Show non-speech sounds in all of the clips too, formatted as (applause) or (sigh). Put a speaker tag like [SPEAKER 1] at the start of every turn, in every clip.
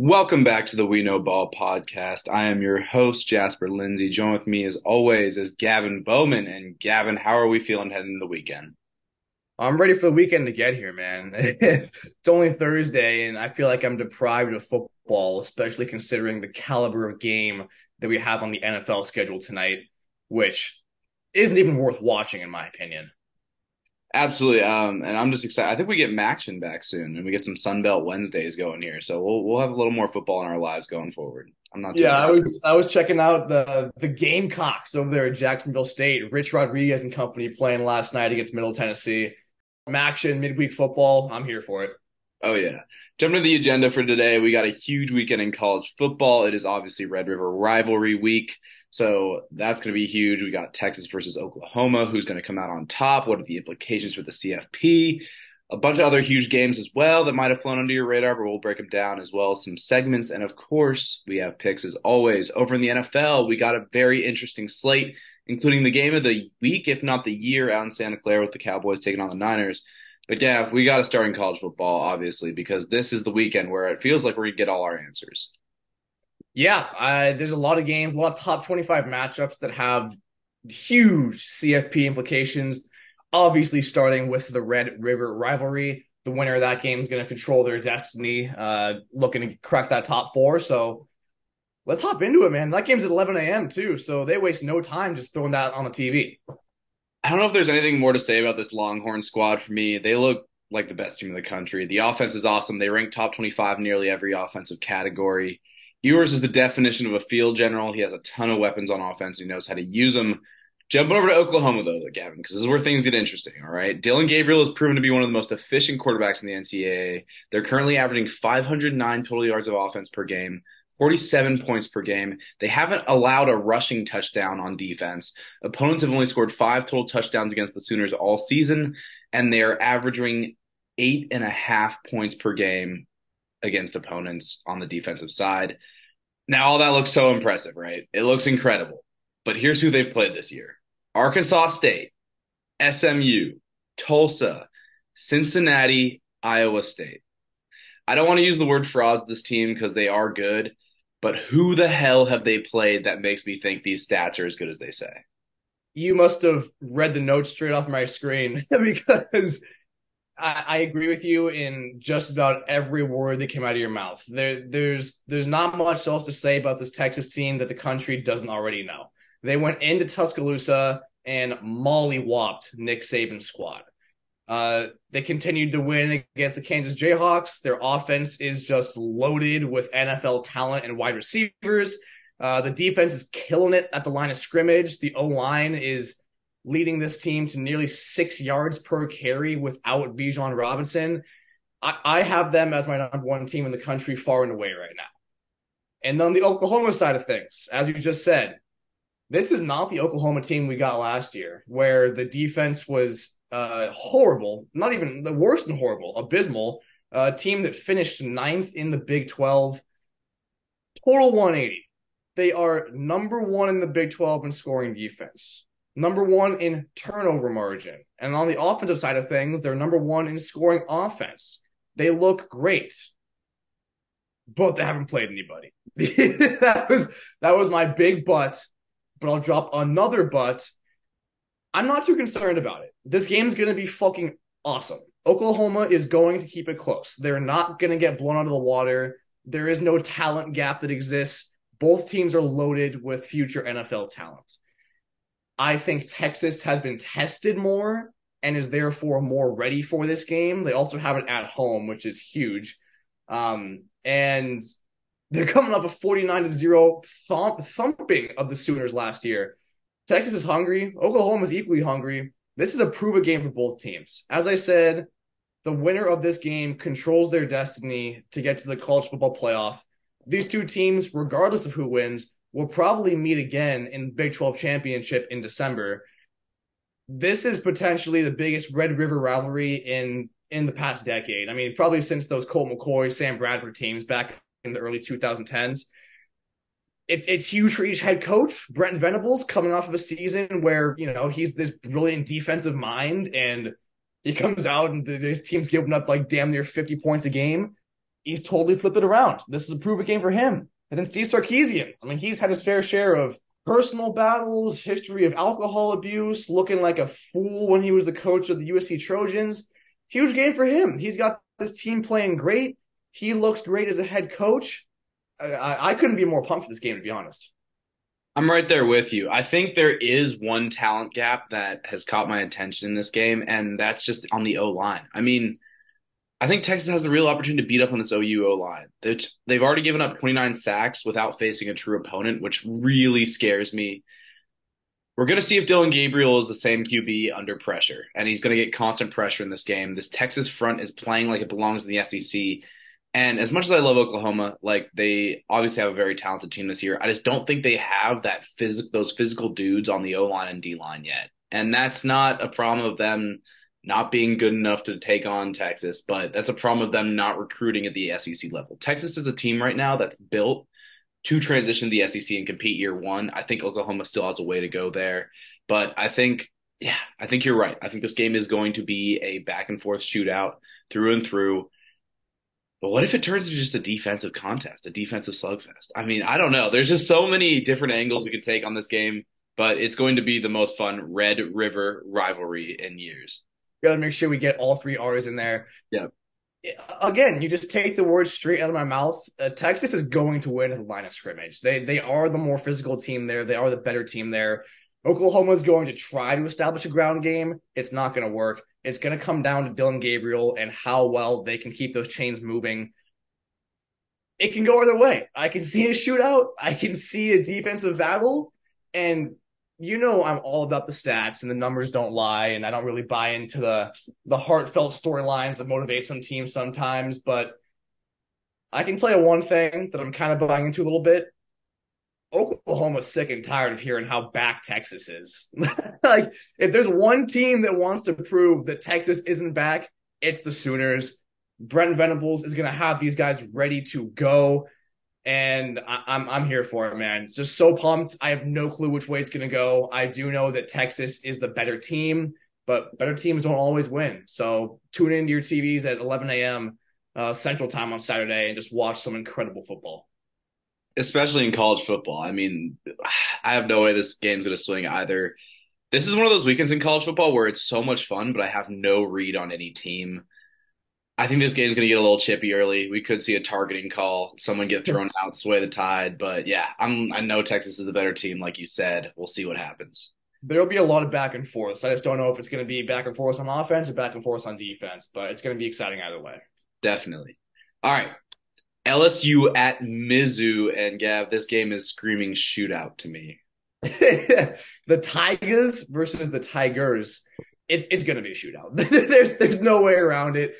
[SPEAKER 1] Welcome back to the We Know Ball podcast. I am your host, Jasper Lindsay. Join with me as always is Gavin Bowman. And Gavin, how are we feeling heading into the weekend?
[SPEAKER 2] I'm ready for the weekend to get here, man. (laughs) it's only Thursday, and I feel like I'm deprived of football, especially considering the caliber of game that we have on the NFL schedule tonight, which isn't even worth watching, in my opinion.
[SPEAKER 1] Absolutely. Um, and I'm just excited. I think we get MACtion back soon and we get some Sunbelt Wednesdays going here. So we'll we'll have a little more football in our lives going forward. I'm not
[SPEAKER 2] Yeah, I was I was checking out the the Gamecocks over there at Jacksonville State. Rich Rodriguez and company playing last night against Middle Tennessee. MACtion midweek football. I'm here for it.
[SPEAKER 1] Oh yeah. Jumping to the agenda for today, we got a huge weekend in college football. It is obviously Red River rivalry week. So that's going to be huge. We got Texas versus Oklahoma. Who's going to come out on top? What are the implications for the CFP? A bunch of other huge games as well that might have flown under your radar, but we'll break them down as well some segments. And of course, we have picks as always. Over in the NFL, we got a very interesting slate, including the game of the week, if not the year, out in Santa Clara with the Cowboys taking on the Niners. But yeah, we got to start in college football, obviously, because this is the weekend where it feels like we're going to get all our answers.
[SPEAKER 2] Yeah, uh, there's a lot of games, a lot of top 25 matchups that have huge CFP implications. Obviously, starting with the Red River rivalry, the winner of that game is going to control their destiny, uh, looking to crack that top four. So let's hop into it, man. That game's at 11 a.m. too, so they waste no time just throwing that on the TV.
[SPEAKER 1] I don't know if there's anything more to say about this Longhorn squad for me. They look like the best team in the country. The offense is awesome. They rank top 25 nearly every offensive category. Ewers is the definition of a field general. He has a ton of weapons on offense. He knows how to use them. Jumping over to Oklahoma, though, Gavin, because this is where things get interesting. All right. Dillon Gabriel has proven to be one of the most efficient quarterbacks in the NCAA. They're currently averaging 509 total yards of offense per game, 47 points per game. They haven't allowed a rushing touchdown on defense. Opponents have only scored five total touchdowns against the Sooners all season, and they're averaging eight and a half points per game against opponents on the defensive side. Now, all that looks so impressive, right? It looks incredible. But here's who they've played this year Arkansas State, SMU, Tulsa, Cincinnati, Iowa State. I don't want to use the word frauds this team because they are good, but who the hell have they played that makes me think these stats are as good as they say?
[SPEAKER 2] You must have read the notes straight off my screen (laughs) because I, I, agree with you in just about every word that came out of your mouth. There, there's, there's not much else to say about this Texas team that the country doesn't already know. They went into Tuscaloosa and mollywopped Nick Saban's squad. Uh, they continued to win against the Kansas Jayhawks. Their offense is just loaded with NFL talent and wide receivers. Uh, the defense is killing it at the line of scrimmage. The O line is leading this team to nearly six yards per carry without Bijan Robinson. I, I have them as my number one team in the country far and away right now. And on the Oklahoma side of things, as you just said, this is not the Oklahoma team we got last year, where the defense was uh, horrible, not even the worst than horrible, abysmal. A uh, team that finished ninth in the Big 12, total 180. They are number one in the Big 12 in scoring defense number one in turnover margin. And on the offensive side of things, they're number one in scoring offense. They look great, but they haven't played anybody. (laughs) that was that was my big but, but I'll drop another but. I'm not too concerned about it. This game's gonna be fucking awesome. Oklahoma is going to keep it close. They're not gonna get blown out of the water. There is no talent gap that exists. Both teams are loaded with future NFL talent. I think Texas has been tested more and is therefore more ready for this game. They also have it at home, which is huge. Um, and they're coming off a 49 to 0 thump- thumping of the Sooners last year. Texas is hungry. Oklahoma is equally hungry. This is a prove a game for both teams. As I said, the winner of this game controls their destiny to get to the college football playoff. These two teams, regardless of who wins, will probably meet again in the Big 12 championship in December. This is potentially the biggest Red River rivalry in in the past decade. I mean, probably since those Colt McCoy, Sam Bradford teams back in the early 2010s. It's it's huge for each head coach. Brent Venables coming off of a season where you know he's this brilliant defensive mind, and he comes out and his team's giving up like damn near 50 points a game he's totally flipped it around. This is a prove it game for him. And then Steve Sarkisian. I mean, he's had his fair share of personal battles, history of alcohol abuse, looking like a fool when he was the coach of the USC Trojans. Huge game for him. He's got this team playing great. He looks great as a head coach. I, I couldn't be more pumped for this game, to be honest.
[SPEAKER 1] I'm right there with you. I think there is one talent gap that has caught my attention in this game, and that's just on the O line. I mean, I think Texas has a real opportunity to beat up on this OU O line. They've already given up 29 sacks without facing a true opponent, which really scares me. We're going to see if Dillon Gabriel is the same QB under pressure, and he's going to get constant pressure in this game. This Texas front is playing like it belongs in the SEC. And as much as I love Oklahoma, like they obviously have a very talented team this year, I just don't think they have that physical those physical dudes on the O line and D line yet. And that's not a problem of them not being good enough to take on Texas, but that's a problem of them not recruiting at the SEC level. Texas is a team right now that's built to transition the SEC and compete year one. I think Oklahoma still has a way to go there, but I think, yeah, I think you're right. I think this game is going to be a back and forth shootout through and through. But what if it turns into just a defensive contest, a defensive slugfest? I mean, I don't know. There's just so many different angles we could take on this game, but it's going to be the most fun Red River rivalry in years.
[SPEAKER 2] Got to make sure we get all three R's in there.
[SPEAKER 1] Yeah.
[SPEAKER 2] Again, you just take the words straight out of my mouth. Uh, Texas is going to win at the line of scrimmage. They they are the more physical team there. They are the better team there. Oklahoma is going to try to establish a ground game. It's not going to work. It's going to come down to Dillon Gabriel and how well they can keep those chains moving. It can go either way. I can see a shootout. I can see a defensive battle. And you know I'm all about the stats and the numbers don't lie, and I don't really buy into the the heartfelt storylines that motivate some teams sometimes. But I can tell you one thing that I'm kind of buying into a little bit. Oklahoma's sick and tired of hearing how back Texas is. (laughs) like, if there's one team that wants to prove that Texas isn't back, it's the Sooners. Brent Venables is going to have these guys ready to go and I, am I'm, I'm here for it, man. Just so pumped. I have no clue which way it's gonna go. I do know that Texas is the better team, but better teams don't always win. So tune into your TVs at 11 a.m. Uh, Central Time on Saturday and just watch some incredible football.
[SPEAKER 1] Especially in college football. I mean, I have no way this game's gonna swing either. This is one of those weekends in college football where it's so much fun, but I have no read on any team. I think this game's going to get a little chippy early. We could see a targeting call, someone get thrown out, sway the tide. But yeah, I'm I know Texas is the better team, like you said. We'll see what happens.
[SPEAKER 2] There'll be a lot of back and forth. I just don't know if it's going to be back and forth on offense or back and forth on defense, but it's going to be exciting either way.
[SPEAKER 1] Definitely. All right. LSU at Mizzou and Gav, this game is screaming shootout to me. (laughs)
[SPEAKER 2] the Tigers versus the Tigers. It, it's going to be a shootout. (laughs) there's there's no way around it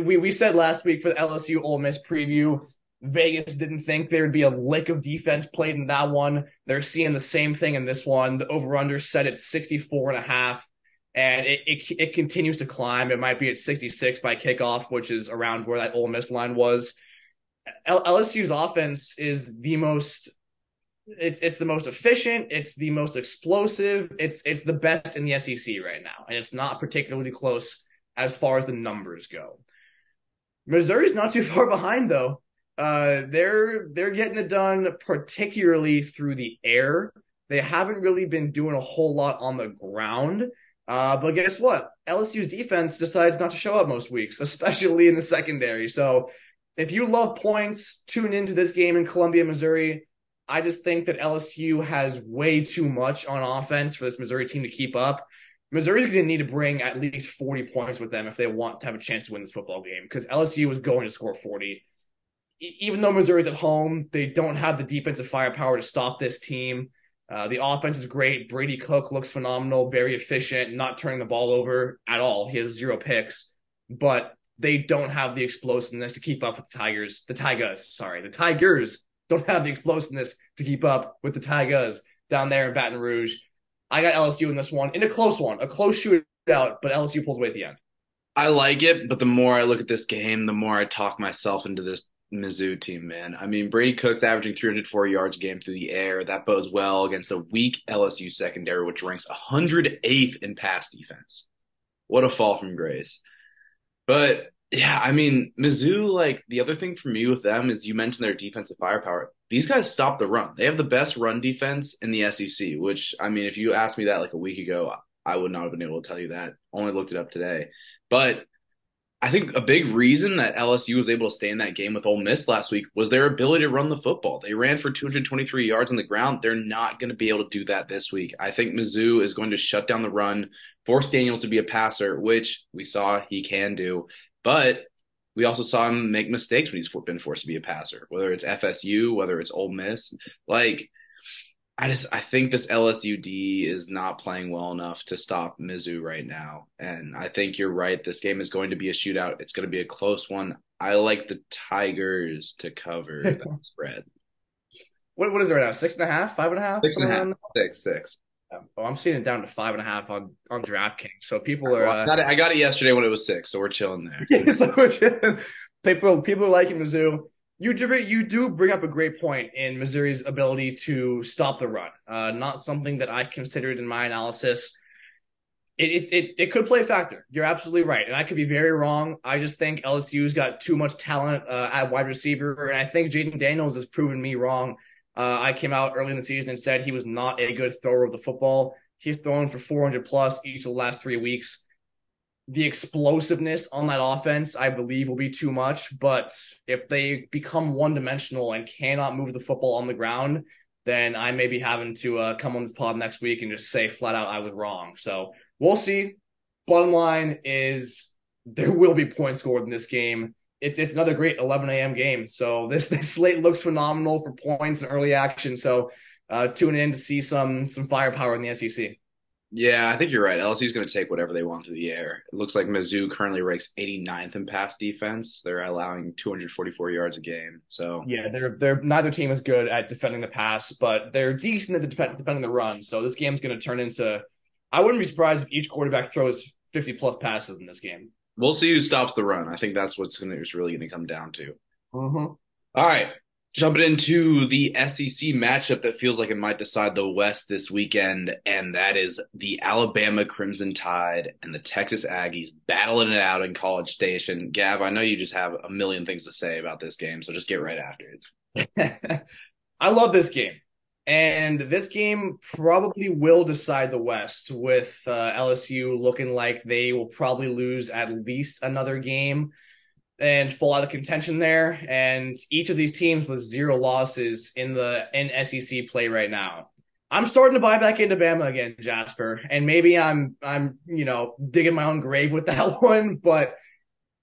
[SPEAKER 2] we we said last week for the LSU Ole Miss preview, Vegas didn't think there would be a lick of defense played in that one. They're seeing the same thing in this one. The over under set at 64 and a half and it, it it continues to climb. It might be at 66 by kickoff, which is around where that Ole Miss line was. L- LSU's offense is the most it's it's the most efficient, it's the most explosive, it's it's the best in the SEC right now, and it's not particularly close as far as the numbers go. Missouri's not too (laughs) far behind though. Uh, they're they're getting it done particularly through the air. They haven't really been doing a whole lot on the ground. Uh, but guess what? LSU's defense decides not to show up most weeks, (laughs) especially in the secondary. So if you love points, tune into this game in Columbia, Missouri. I just think that LSU has way too much on offense for this Missouri team to keep up. Missouri's going to need to bring at least 40 points with them if they want to have a chance to win this football game because LSU was going to score 40. even though Missouri's at home, they don't have the defensive firepower to stop this team. Uh, the offense is great. Brady Cook looks phenomenal, very efficient, not turning the ball over at all. He has zero picks, but they don't have the explosiveness to keep up with the Tigers. The Tigers, sorry, the Tigers don't have the explosiveness to keep up with the Tigers down there in Baton Rouge. I got LSU in this one, in a close one, a close shootout, but LSU pulls away at the end.
[SPEAKER 1] I like it, but the more I look at this game, the more I talk myself into this Mizzou team, man. I mean, Brady Cook's averaging 304 yards a game through the air. That bodes well against a weak LSU secondary, which ranks 108th in pass defense. What a fall from grace. But Yeah, I mean, Mizzou, like the other thing for me with them is you mentioned their defensive firepower. These guys stop the run. They have the best run defense in the SEC, which I mean, if you asked me that like a week ago, I would not have been able to tell you that. Only looked it up today. But I think a big reason that LSU was able to stay in that game with Ole Miss last week was their ability to run the football. They ran for 223 yards on the ground. They're not going to be able to do that this week. I think Mizzou is going to shut down the run, force Daniels to be a passer, which we saw he can do. But we also saw him make mistakes when he's been forced to be a passer, whether it's FSU, whether it's Ole Miss. Like, I just I think this LSUD is not playing well enough to stop Mizzou right now, and I think you're right. This game is going to be a shootout. It's going to be a close one. I like the Tigers to cover (laughs) that spread.
[SPEAKER 2] What what is it right now? Six and a half, five and a half,
[SPEAKER 1] six and a half, six, six.
[SPEAKER 2] Oh, I'm seeing it down to five and a half on on DraftKings. So people are.
[SPEAKER 1] Well, I, got it, I, got it, yesterday when it was six, so we're chilling there. (laughs) yeah, so we're chilling.
[SPEAKER 2] People people are liking Mizzou you do you do bring up a great point in Missouri's ability to stop the run. Uh, not something that I considered in my analysis. It, it it it could play a factor. You're absolutely right, and I could be very wrong. I just think LSU's got too much talent uh, at wide receiver, and I think Jayden Daniels has proven me wrong. Uh, I came out early in the season and said he was not a good thrower of the football. He's thrown for 400 plus each of the last three weeks the explosiveness on that offense, I believe, will be too much. But if they become one dimensional and cannot move the football on the ground, then I may be having to uh, come on this pod next week and just say flat out I was wrong. So we'll see. Bottom line is there will be points scored in this game. It's it's another great 11 a.m. game. So (laughs) this this slate looks phenomenal for points and early action. So uh, tune in to see some some firepower in the SEC.
[SPEAKER 1] Yeah, I think you're right. LSU is going to take whatever they want through the air. It looks like Mizzou currently ranks 89th in pass defense. They're allowing 244 yards a game. So
[SPEAKER 2] yeah, they're they're neither team is good at defending the pass, but they're decent at the defend, defending the run. So this game's going to turn into. I wouldn't be surprised if each quarterback throws 50 plus passes in this game.
[SPEAKER 1] We'll see who stops the run. I think that's what's going to, it's really going to come down to.
[SPEAKER 2] Mm-hmm.
[SPEAKER 1] All right, Jumping into the SEC matchup that feels like it might decide the West this weekend, and that is the Alabama Crimson Tide and the Texas Aggies battling it out in College Station. Gav, I know you just have a million things to say about this game, so just get right after
[SPEAKER 2] it. (laughs) I love this game. And this game probably will decide the West with uh, LSU looking like they will probably lose at least another game and fall out of contention there. And each of these teams with zero losses in the in SEC play right now. I'm starting to buy back into Bama again, Jasper, and maybe I'm I'm you know digging my own grave with (laughs) that one, but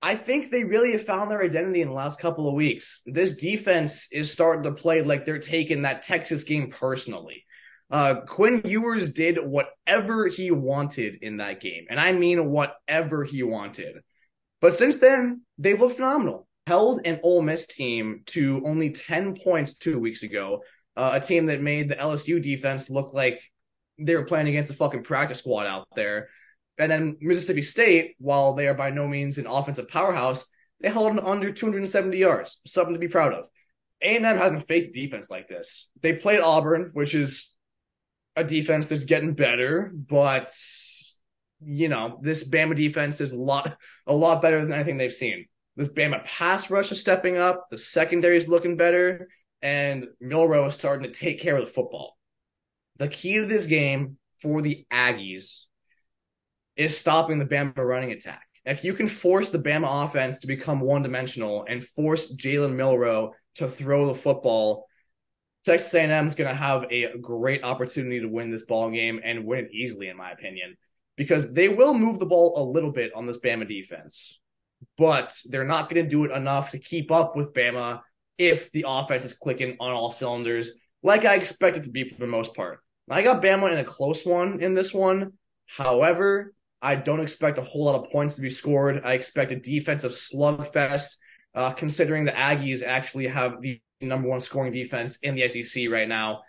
[SPEAKER 2] I think they really have found their identity in the last couple of weeks. This defense is starting to play like they're taking that Texas game personally. Uh, Quinn Ewers did whatever he wanted in that game, and I mean whatever he wanted. But since then, they've looked phenomenal. Held an Ole Miss team to only 10 points two weeks ago, uh, a team that made the LSU defense look like they were playing against a fucking practice squad out there. And then Mississippi State, while they are by no means an offensive powerhouse, they held under 270 yards, something to be proud of. A&M hasn't faced defense like this. They played Auburn, which is a defense that's getting better, but you know, this Bama defense is a lot a lot better than anything they've seen. This Bama pass rush is stepping up, the secondary is looking better, and Milroe is starting to take care of the football. The key to this game for the Aggies is stopping the Bama running attack. If you can force the Bama offense to become one dimensional and force Jalen Milroe to throw the football, Texas A&M is going to have a great opportunity to win this ball game and win it easily, in my opinion because they will move the ball a little bit on this Bama defense, but they're not going to do it enough to keep up with Bama if the offense is clicking on all cylinders, like I expect it to be for the most part. I got Bama in a close one in this one. However, I don't expect a whole lot of points to be scored. I expect a defensive slugfest, uh, considering the Aggies actually have the number one scoring defense in the SEC right now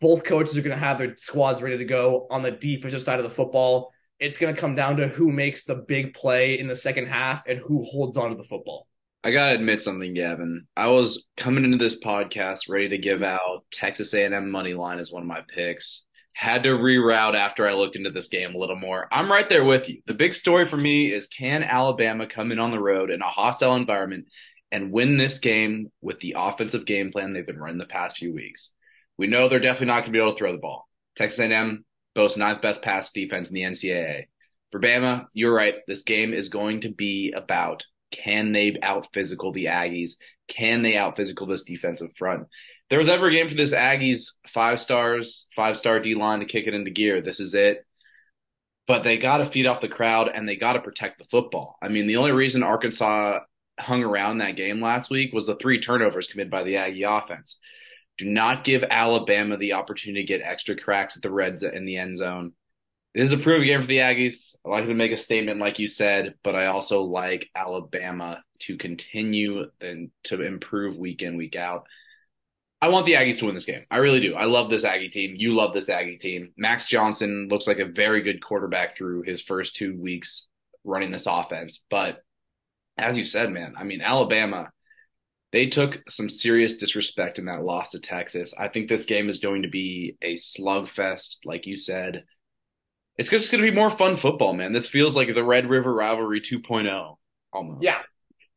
[SPEAKER 2] both coaches are going to have their squads ready to go on the defensive side of the football. It's going to come down to who makes the big play in the second half and who holds on to the football.
[SPEAKER 1] I gotta admit something, Gavin. I was coming into this podcast ready to give out Texas A&M money line as one of my picks. Had to reroute after I looked into this game a little more. I'm right there with you. The big story for me is can Alabama come in on the road in a hostile environment and win this game with the offensive game plan they've been running the past few weeks? We know they're definitely not going to be able to throw the ball. Texas A&M boasts ninth best pass defense in the NCAA. For Bama, you're right. This game is going to be about can they out physical the Aggies? Can they out physical this defensive front? There was ever a game for this Aggies five stars, five star D line to kick it into gear. This is it. But they got to feed off the crowd and they got to protect the football. I mean, the only reason Arkansas hung around that game last week was the three turnovers committed by the Aggie offense. Do not give Alabama the opportunity to get extra cracks at the Reds in the end zone. This is a proven game for the Aggies. I like to make a statement, like you said, but I also like Alabama to continue and to improve week in, week out. I want the Aggies to win this game. I really do. I love this Aggie team. You love this Aggie team. Max Johnson looks like a very good quarterback through his first two weeks running this offense. But as you said, man, I mean, Alabama, they took some serious disrespect in that loss to Texas. I think this game is going to be a slugfest, like you said. It's just going to be more fun football, man. This feels like the Red River Rivalry 2.0 almost.
[SPEAKER 2] Yeah,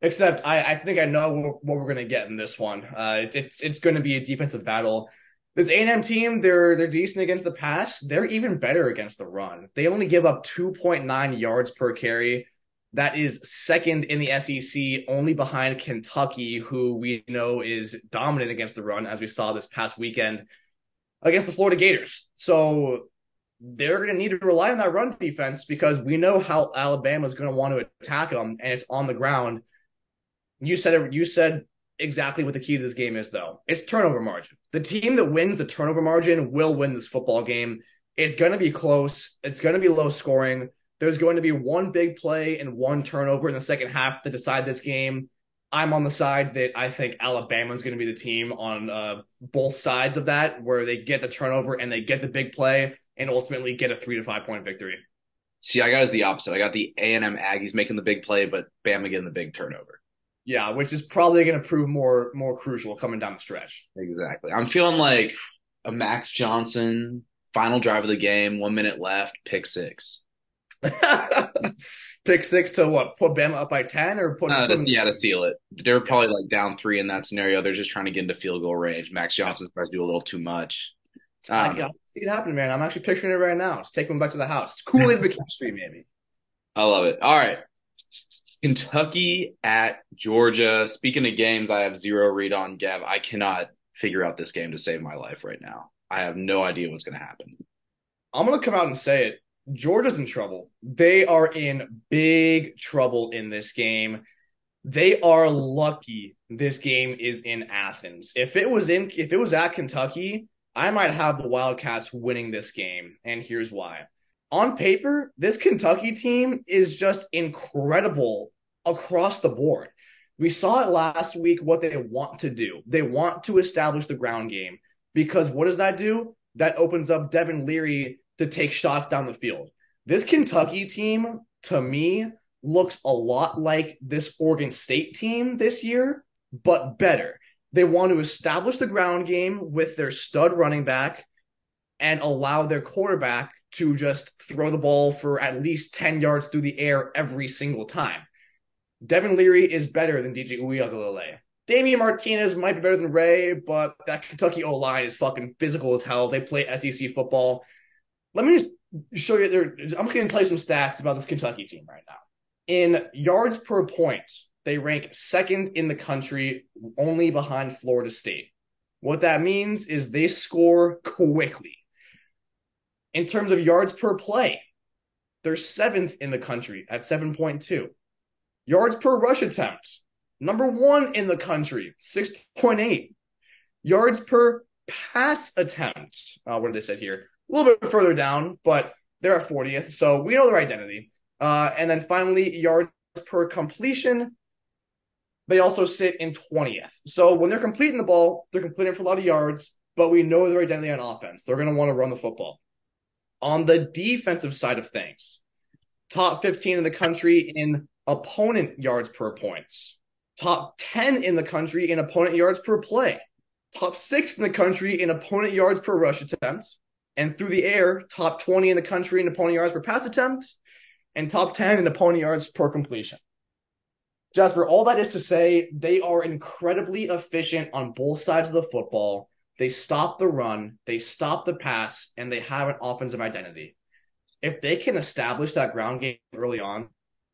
[SPEAKER 2] Except I, I think I know what we're going to get in this one. Uh, it's it's going to be a defensive battle. This A&M team, they're they're decent against the pass. They're even better against the run. They only give up 2.9 yards per carry. That is second in the SEC, only behind Kentucky, who we know is dominant against the run, as we saw this past weekend against the Florida Gators. So they're going to need to rely on that run defense because we know how Alabama is going to want to attack them, and it's on the ground. You said you said exactly what the key to this game is, though. It's turnover margin. The team that wins the turnover margin will win this football game. It's going to be close. It's going to be low scoring. There's going to be one big play and one turnover in the second half to decide this game. I'm on the side that I think Alabama is going to be the team on uh, both sides of that, where they get the turnover and they get the big play and ultimately get a three to five point victory.
[SPEAKER 1] See, I got as the opposite. I got the A and M Aggies making the big play, but Bama getting the big turnover.
[SPEAKER 2] Yeah, which is probably going to prove more more crucial coming down the stretch.
[SPEAKER 1] Exactly. I'm feeling like a Max Johnson final drive of the game, one minute left, pick six. (laughs)
[SPEAKER 2] pick six to what? Put Bama up by ten or put?
[SPEAKER 1] Uh, put yeah, to seal it. They're probably like down three in that scenario. They're just trying to get into field goal range. Max Johnson tries to do a little too much.
[SPEAKER 2] Um, I see it happen, man. I'm actually picturing it right now. Just take them back to the house. Cool in the chemistry, maybe.
[SPEAKER 1] I love it. All right. Kentucky at Georgia. Speaking of games, I have zero read on Gav. I cannot figure out this game to save my life right now. I have no idea what's going to happen.
[SPEAKER 2] I'm going to come out and say it. Georgia's in trouble. They are in big trouble in this game. They are lucky this game is in Athens. If it was in if it was at Kentucky, I might have the Wildcats winning this game, and here's why on paper, this Kentucky team is just incredible across the board. We saw it last week what they want to do. They want to establish the ground game because what does that do? That opens up Devin Leary to take shots down the field. This Kentucky team, to me, looks a lot like this Oregon State team this year, but better. They want to establish the ground game with their stud running back and allow their quarterback to just throw the ball for at least 10 yards through the air every single time. Devin Leary is better than DJ Uiagalelei. Damien Martinez might be better than Ray, but that Kentucky O line is fucking physical as hell. They play SEC football. Let me just show you there. I'm going to tell you some stats about this Kentucky team right now. In yards per point, they rank second in the country, only behind Florida State. What that means is they score quickly in terms of yards per play, they're seventh in the country at 7.2. Yards per rush attempt, number one in the country, 6.8. Yards per pass attempt, uh, what did they say here? A little bit further down, but they're at 40th. So we know their identity. Uh, and then finally, yards per completion, they also sit in 20th. So when they're completing the ball, they're completing for a lot of yards, but we know their identity on offense. They're going to want to run the football. On the defensive side of things, top 15 in the country in opponent yards per points, top 10 in the country in opponent yards per play, top six in the country in opponent yards per rush attempt, and through the air, top 20 in the country in opponent yards per pass attempt, and top 10 in opponent yards per completion. Jasper, all that is to say, they are incredibly efficient on both sides of the football. They stop the run, they stop the pass, and they have an offensive identity. If they can establish that ground game early on,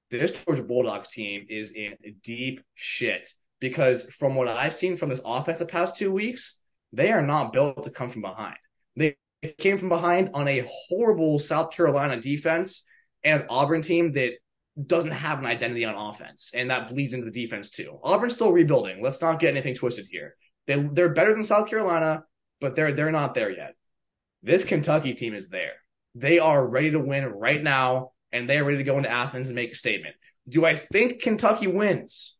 [SPEAKER 2] this Georgia Bulldogs team is in deep shit because from what I've seen from this offense the past two weeks, they are not built to come from behind. They came from behind on a horrible South Carolina defense and Auburn team that doesn't have an identity on offense, and that bleeds into the defense too. Auburn's still rebuilding. Let's not get anything twisted here. They they're better than South Carolina, but they're they're not there yet. This Kentucky team is there. They are ready to win right now, and they are ready to go into Athens and make a statement. Do I think Kentucky wins?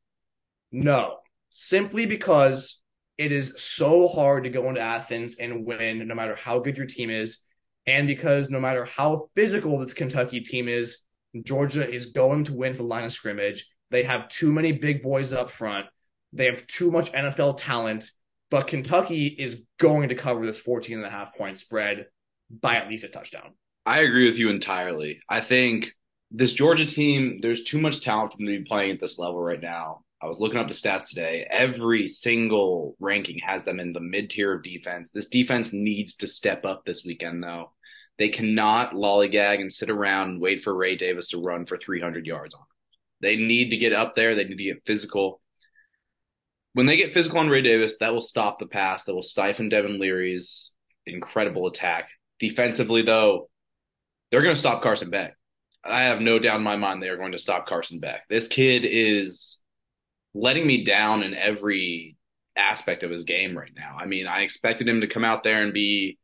[SPEAKER 2] No, simply because it is so hard to go into Athens and win, no matter how good your team is, and because no matter how physical this Kentucky team is, Georgia is going to win for the line of scrimmage. They have too many big boys up front. They have too much NFL talent, but Kentucky is going to cover this 14 and a half point spread by at least a touchdown.
[SPEAKER 1] I agree with you entirely. I think this Georgia team, there's too much talent for them to be playing at this level right now. I was looking up the stats today. Every single ranking has them in the mid tier of defense. This defense needs to step up this weekend, though. They cannot lollygag and sit around and wait for Ray Davis to run for 300 yards on them. They need to get up there. They need to get physical. When they get physical on Ray Davis, that will stop the pass. That will stifle Devin Leary's incredible attack. Defensively, though, they're going to stop Carson Beck. I have no doubt in my mind they are going to stop Carson Beck. This kid is letting me down in every aspect of his game right now. I mean, I expected him to come out there and be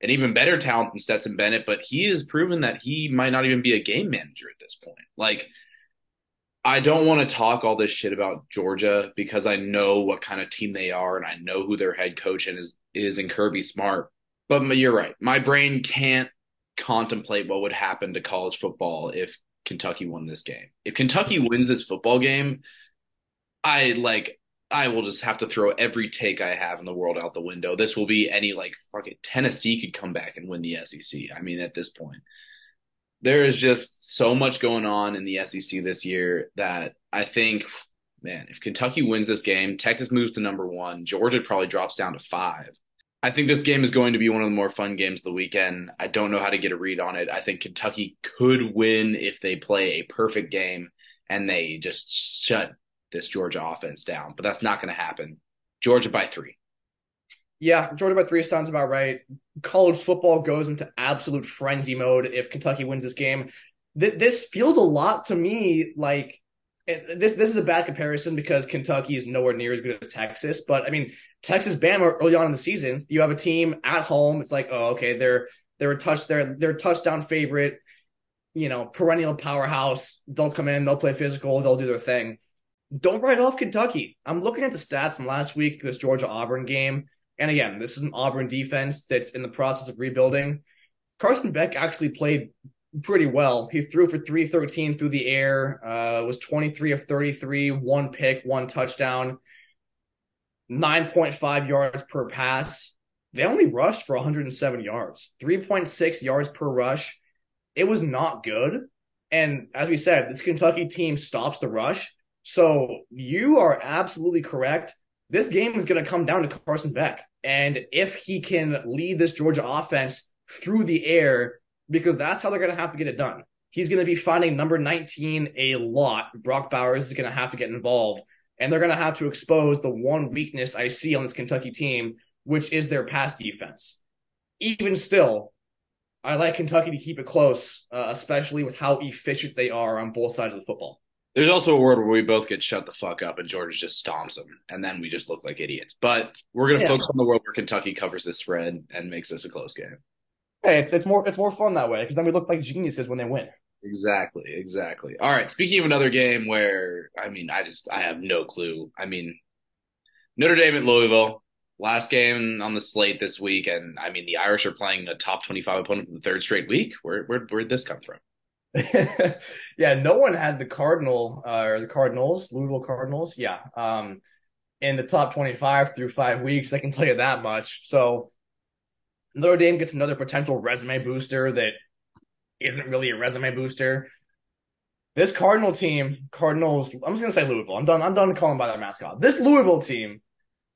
[SPEAKER 1] an even better talent than Stetson Bennett, but he has proven that he might not even be a game manager at this point. Like, I don't want to talk all this shit about Georgia because I know what kind of team they are and I know who their head coach is is in Kirby Smart. But you're right. My brain can't contemplate what would happen to college football if Kentucky won this game. If Kentucky wins this football game, I like I will just have to throw every take I have in the world out the window. This will be any like fucking Tennessee could come back and win the SEC. I mean, at this point, there is just so much going on in the SEC this year that I think, man, if Kentucky wins this game, Texas moves to number one, Georgia probably drops down to five. I think this game is going to be one of the more fun games of the weekend. I don't know how to get a read on it. I think Kentucky could win if they play a perfect game and they just shut this Georgia offense down, but that's not going to happen. Georgia by three.
[SPEAKER 2] Yeah, Georgia by three sounds about right. College football goes into absolute frenzy mode if Kentucky wins this game. Th- this feels a lot to me like this. This is a bad comparison because Kentucky is nowhere near as good as Texas. But I mean, Texas Bama early on in the season, you have a team at home. It's like, oh, okay, they're they're a touch they're they're touchdown favorite. You know, perennial powerhouse. They'll come in, they'll play physical, they'll do their thing don't write off Kentucky. I'm looking at the stats from last week, this Georgia Auburn game. And again, this is an Auburn defense that's in the process of rebuilding. Carson Beck actually played pretty well. He threw for 313 through the air, uh, was 23 of 33, one pick, one touchdown, 9.5 yards per pass. They only rushed for 107 yards, 3.6 yards per rush. It was not good. And as we said, this Kentucky team stops the rush so you are absolutely correct. This game is going to come down to Carson Beck. And if he can lead this Georgia offense through the air, because that's how they're going to have to get it done. He's going to be finding number 19 a lot. Brock Bowers is going to have to get involved. And they're going to have to expose the one weakness I see on this Kentucky team, which is their pass defense. Even still, I like Kentucky to keep it close, uh, especially with how efficient they are on both sides of the football.
[SPEAKER 1] There's also a world where we both get shut the fuck up and Georgia just stomps them, and then we just look like idiots. But we're gonna yeah. focus on the world where Kentucky covers this spread and makes this a close game.
[SPEAKER 2] Hey, it's it's more it's more fun that way because then we look like geniuses when they win.
[SPEAKER 1] Exactly, exactly. All right. Speaking of another game where I mean, I just I have no clue. I mean, Notre Dame at Louisville, last game on the slate this week, and I mean the Irish are playing a top twenty-five opponent for the third straight week. Where where where'd this come from? (laughs)
[SPEAKER 2] yeah, no one had the Cardinal uh, or the Cardinals, Louisville Cardinals. Yeah, um, in the top twenty-five through five weeks. I can tell you that much. So Notre Dame gets another potential resume booster that isn't really a resume booster. This Cardinal team, Cardinals, I'm just gonna say Louisville. I'm done. I'm done calling by their mascot. This Louisville team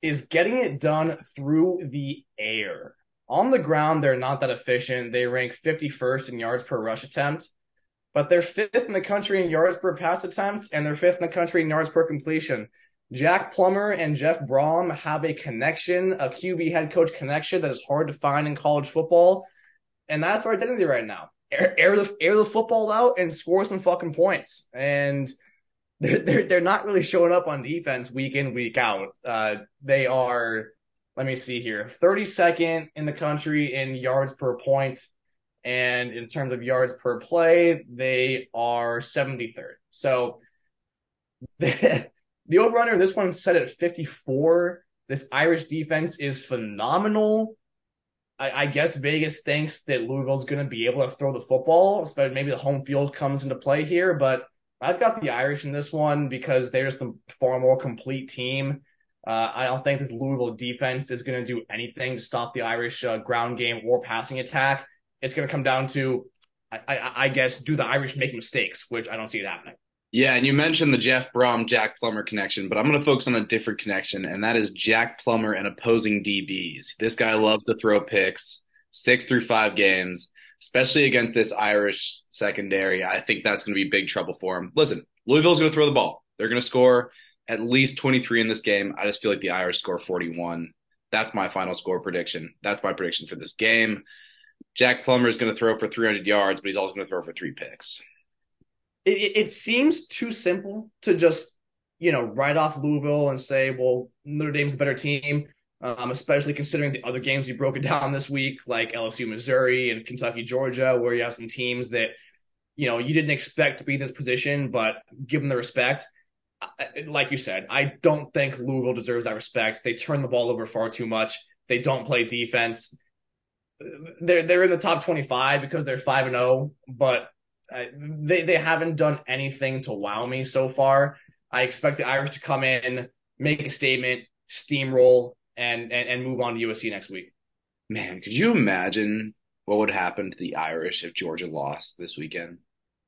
[SPEAKER 2] is getting it done through the air. On the ground, they're not that efficient. They rank 51st in yards per rush attempt, but they're fifth in the country in yards per pass attempt, and they're fifth in the country in yards per completion. Jack Plummer and Jeff Brohm have a connection, a QB head coach connection that is hard to find in college football, and that's their identity right now. Air, air the air the football out and score some fucking points. And they're they're they're not really showing up on defense week in week out. Uh, they are. Let me see here. 32nd in the country in yards per point, and in terms of yards per play, they are 73rd. So (laughs) the, the over this one set at 54. This Irish defense is phenomenal. I, I guess Vegas thinks that Louisville's going to be able to throw the football, especially maybe the home field comes into play here. But I've got the Irish in this one because they're just the far more complete team. Uh, I don't think this Louisville defense is going to do anything to stop the Irish uh, ground game or passing attack. It's going to come down to, I, I, I, guess, do the Irish make mistakes, which I don't see it happening.
[SPEAKER 1] Yeah, and you mentioned the Jeff Brohm Jack Plummer connection, but I'm going to focus on a different connection, and that is Jack Plummer and opposing DBs. This guy loves to throw picks, six through five games, especially against this Irish secondary. I think that's going to be big trouble for him. Listen, Louisville's going to throw the ball. They're going to score at least 23 in this game. I just feel like the Irish score 41. That's my final score prediction. That's my prediction for this game. Jack Plummer is going to throw for 300 yards, but he's also going to throw for three picks
[SPEAKER 2] it, it seems too simple to just you know write off Louisville and say, well, Notre Dame's the better team. Um, especially considering the other games we broke it down this week, like LSU, Missouri, and Kentucky, Georgia, where you have some teams that you know you didn't expect to be in this position, but give them the respect. Like you said, I don't think Louisville deserves that respect. They turn the ball over far too much. They don't play defense. They're they're in the top twenty five because they're five and zero, oh, but they they haven't done anything to wow me so far. I expect the Irish to come in, make a statement, steamroll, and and, and move on to USC next week.
[SPEAKER 1] Man, could you imagine what would happen to the Irish if Georgia lost this weekend?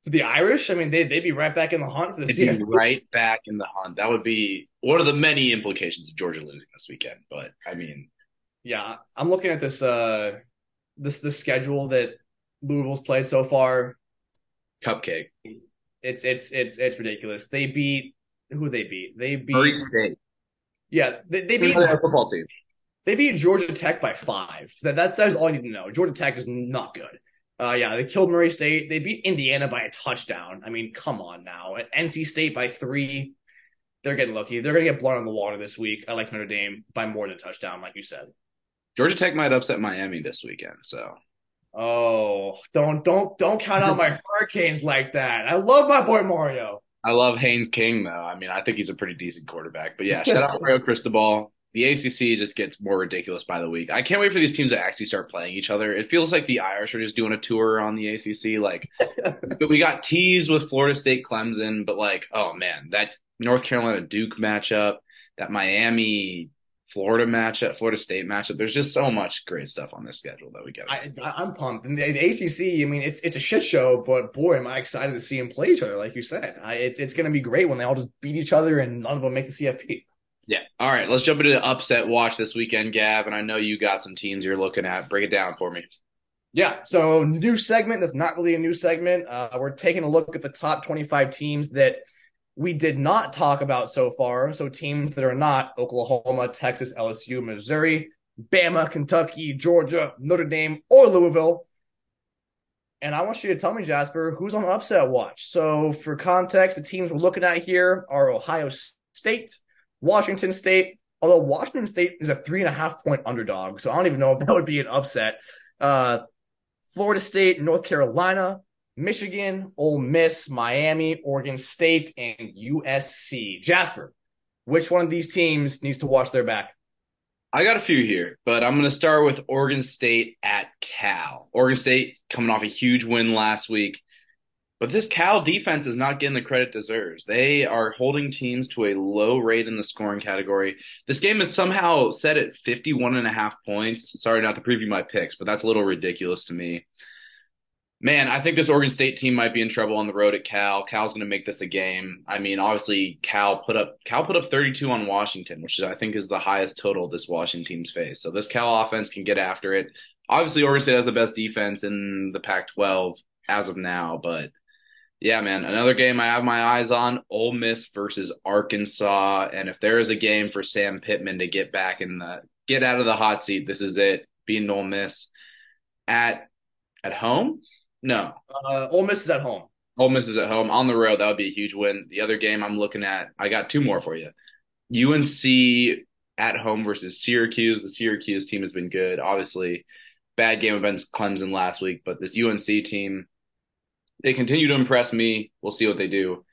[SPEAKER 2] To the Irish, I mean, they they'd be right back in the hunt for the
[SPEAKER 1] season. (laughs) Right back in the hunt. That would be one of the many implications of Georgia losing this weekend. But I mean,
[SPEAKER 2] yeah, I'm looking at this uh this the schedule that Louisville's played so far
[SPEAKER 1] cupcake.
[SPEAKER 2] It's it's it's it's ridiculous. They beat who they beat. They beat
[SPEAKER 1] Murray State.
[SPEAKER 2] Yeah, they, they beat
[SPEAKER 1] their football team.
[SPEAKER 2] They beat Georgia Tech by five. That that's, that's all you need to know. Georgia Tech is not good. Uh, yeah, they killed Murray State. They beat Indiana by a touchdown. I mean, come on now. At NC State by three. They're getting lucky. They're gonna get blood on the water this week. I like Notre Dame by more than a touchdown, like you said.
[SPEAKER 1] Georgia Tech might upset Miami this weekend. So
[SPEAKER 2] Oh, don't don't don't count out my (laughs) Hurricanes like that. I love my boy Mario.
[SPEAKER 1] I love Haynes King though. I mean, I think he's a pretty decent quarterback. But yeah, shout out (laughs) Mario Cristobal. The ACC just gets more ridiculous by the week. I can't wait for these teams to actually start playing each other. It feels like the Irish are just doing a tour on the ACC. Like, (laughs) but we got teased with Florida State, Clemson, but like, oh man, that North Carolina Duke matchup, that Miami Florida matchup, Florida State matchup. There's just so much great stuff on this schedule that we get.
[SPEAKER 2] I, am pumped. And the, the, ACC, I mean, it's it's a shit show, but boy, am I excited to see them play each other. Like you said, I, it, it's going to be great when they all just beat each other and none of them make the CFP.
[SPEAKER 1] Yeah. All right. Let's jump into the upset watch this weekend, Gav. And I know you got some teams you're looking at. Break it down for me.
[SPEAKER 2] Yeah. So new segment. That's not really a new segment. Uh, we're taking a look at the top 25 teams that we did not talk about so far. So teams that are not Oklahoma, Texas, LSU, Missouri, Bama, Kentucky, Georgia, Notre Dame, or Louisville. And I want you to tell me, Jasper, who's on upset watch. So, for context, the teams we're looking at here are Ohio State, Washington State, although Washington State is a three and a half point underdog. So, I don't even know if that would be an upset. Uh, Florida State, North Carolina, Michigan, Ole Miss, Miami, Oregon State, and USC. Jasper, which one of these teams needs to watch their back?
[SPEAKER 1] I got a few here, but I'm going to start with Oregon State at Cal. Oregon State coming off a huge win last week. But this Cal defense is not getting the credit it deserves. They are holding teams to a low rate in the scoring category. This game is somehow set at 51 and a half points. Sorry not to preview my picks, but that's a little ridiculous to me. Man, I think this Oregon State team might be in trouble on the road at Cal. Cal's going to make this a game. I mean, obviously, Cal put up Cal put up 32 on Washington, which I think is the highest total this Washington team's faced. So this Cal offense can get after it. Obviously, Oregon State has the best defense in the Pac-12 as of now, but yeah, man, another game I have my eyes on: Ole Miss versus Arkansas. And if there is a game for Sam Pittman to get back in the get out of the hot seat, this is it. Being Ole Miss at at home no.
[SPEAKER 2] Uh, Ole Miss is at home.
[SPEAKER 1] Ole Miss is at home. On the road, that would be a huge win. The other game I'm looking at, I got two more for you. UNC at home versus Syracuse. The Syracuse team has been good. Obviously, bad game against Clemson last week, but this UNC team, they continue to impress me. We'll see what they do.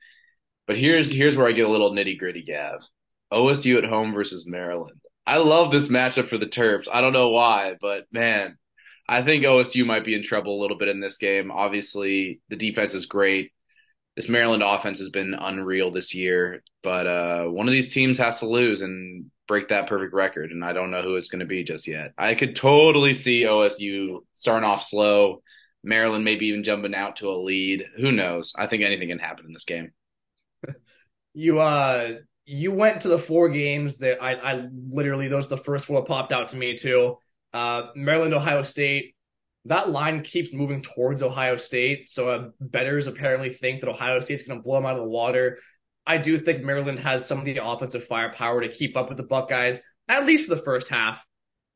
[SPEAKER 1] But here's here's where I get a little nitty gritty, Gav. OSU at home versus Maryland. I love this matchup for the Terps. I don't know why, but man, I think OSU might be in trouble a little bit in this game. Obviously, the defense is great. This Maryland offense has been unreal this year, but uh, one of these teams has to lose and break that perfect record, and I don't know who it's going to be just yet. I could totally see OSU starting off slow, Maryland maybe even jumping out to a lead. Who knows? I think anything can happen in this game. (laughs)
[SPEAKER 2] You uh you went to the four games that I I literally those are the first four that popped out to me too. Uh, Maryland, Ohio State. That line keeps moving towards Ohio State. So uh, bettors apparently think that Ohio State's going to blow them out of the water. I do think Maryland has some of the offensive firepower to keep up with the Buckeyes, at least for the first half.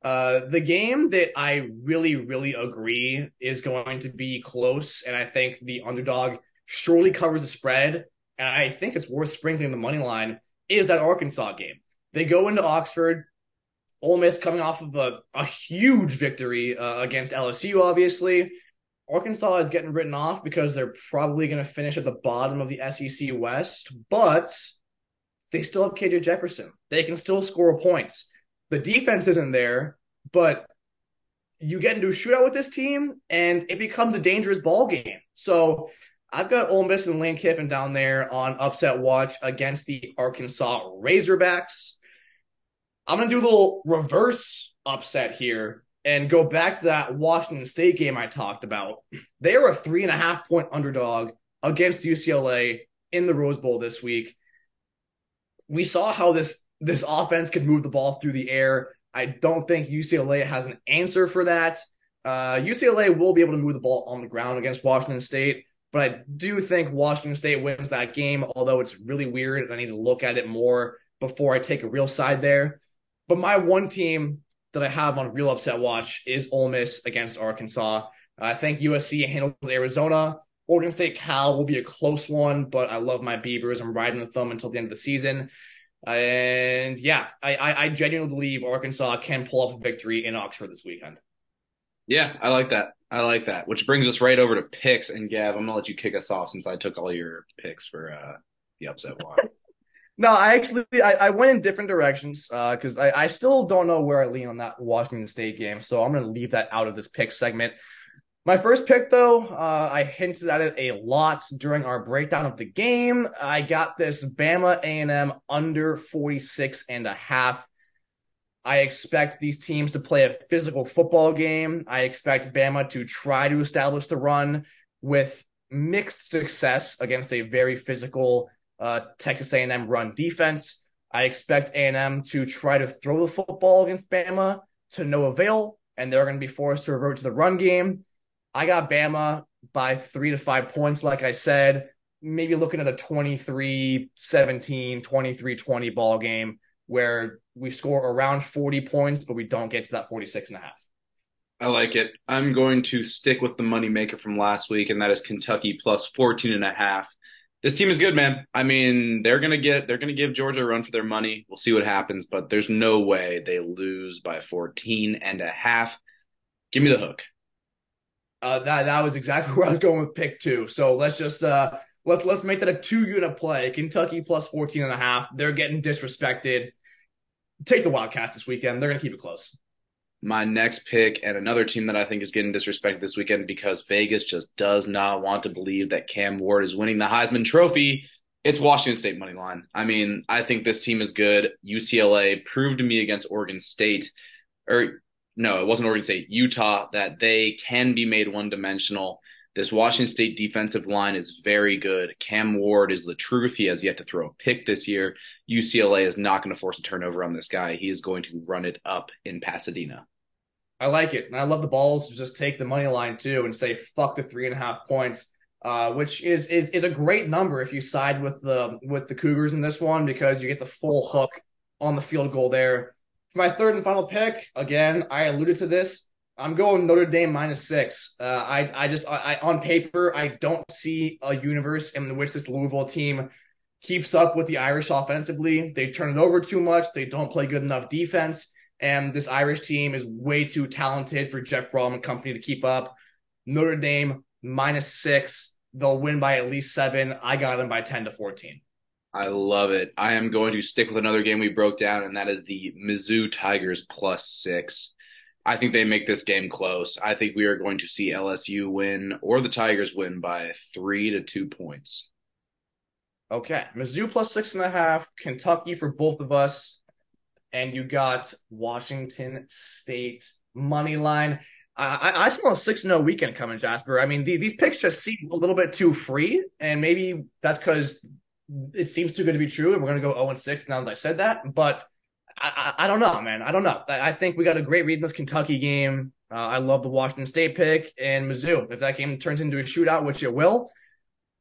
[SPEAKER 2] Uh, the game that I really, really agree is going to be close, and I think the underdog surely covers the spread, and I think it's worth sprinkling the money line, is that Arkansas game. They go into Oxford, Ole Miss coming off of a, a huge victory uh, against LSU, obviously. Arkansas is getting written off because they're probably going to finish at the bottom of the SEC West, but they still have KJ Jefferson. They can still score points. The defense isn't there, but you get into a shootout with this team and it becomes a dangerous ball game. So I've got Ole Miss and Lane Kiffin down there on upset watch against the Arkansas Razorbacks. I'm going to do a little reverse upset here and go back to that Washington State game I talked about. (clears throat) They are a three and a half point underdog against UCLA in the Rose Bowl this week. We saw how this this offense could move the ball through the air. I don't think UCLA has an answer for that. Uh, UCLA will be able to move the ball on the ground against Washington State, but I do think Washington State wins that game, although it's really weird and I need to look at it more before I take a real side there. But my one team that I have on real upset watch is Ole Miss against Arkansas. I think USC handles Arizona. Oregon State Cal will be a close one, but I love my Beavers. I'm riding with them until the end of the season. And yeah, I, I, I genuinely believe Arkansas can pull off a victory in Oxford this weekend.
[SPEAKER 1] Yeah, I like that. I like that. Which brings us right over to picks. And Gav, I'm gonna let you kick us off since I took all your picks for uh, the upset watch. (laughs)
[SPEAKER 2] No, I actually I, I went in different directions because uh, I, I still don't know where I lean on that Washington State game. So I'm going to leave that out of this pick segment. My first pick, though, uh, I hinted at it a lot during our breakdown of the game. I got this Bama A&M under 46 and a half. I expect these teams to play a physical football game. I expect Bama to try to establish the run with mixed success against a very physical uh, Texas A&M run defense. I expect A&M to try to throw the football against Bama to no avail, and they're going to be forced to revert to the run game. I got Bama by three to five points, like I said, maybe looking at a 23 17, 23 20 ball game where we score around 40 points, but we don't get to that 46 and a half.
[SPEAKER 1] I like it. I'm going to stick with the money maker from last week, and that is Kentucky plus 14 and a half this team is good, man. I mean, they're gonna get they're gonna give Georgia a run for their money. We'll see what happens, but there's no way they lose by 14 and a half. Give me the hook.
[SPEAKER 2] Uh, that that was exactly (laughs) where I was going with pick two. So let's just uh let's let's make that a two unit play. Kentucky plus 14 and a half. They're getting disrespected. Take the Wildcats this weekend. They're gonna keep it close.
[SPEAKER 1] My next pick and another team that I think is getting disrespected this weekend because Vegas just does not want to believe that Cam Ward is winning the Heisman Trophy. It's Washington State money line. I mean, I think this team is good. UCLA proved to me against Oregon State, or no, it wasn't Oregon State, Utah, that they can be made one dimensional. This Washington State defensive line is very good. Cam Ward is the truth. He has yet to throw a pick this year. UCLA is not going to force a turnover on this guy. He is going to run it up in Pasadena.
[SPEAKER 2] I like it. And I love the balls to just take the money line too and say fuck the three and a half points. Uh, which is is is a great number if you side with the with the Cougars in this one because you get the full hook on the field goal there. For my third and final pick, again, I alluded to this. I'm going Notre Dame minus six. Uh, I I just I, I on paper I don't see a universe in which this Louisville team keeps up with the Irish offensively. They turn it over too much. They don't play good enough defense. And this Irish team is way too talented for Jeff Brohm and company to keep up. Notre Dame minus six. They'll win by at least seven. I got them by 10 to 14.
[SPEAKER 1] I love it. I am going to stick with another game we broke down, and that is the Mizzou Tigers plus six. I think they make this game close. I think we are going to see LSU win or the Tigers win by three to two points.
[SPEAKER 2] Okay. Mizzou plus six and a half. Kentucky for both of us and you got Washington State money line. I, I smell a 6 0 weekend coming, Jasper. I mean, the, these picks just seem a little bit too free, and maybe that's because it seems too good to be true, and we're going to go 0 6 now that I said that. But I, I, I, don't know, man. I don't know. I, think we got a great read in this Kentucky game. Uh, I love the Washington State pick and Mizzou. If that game turns into a shootout, which it will,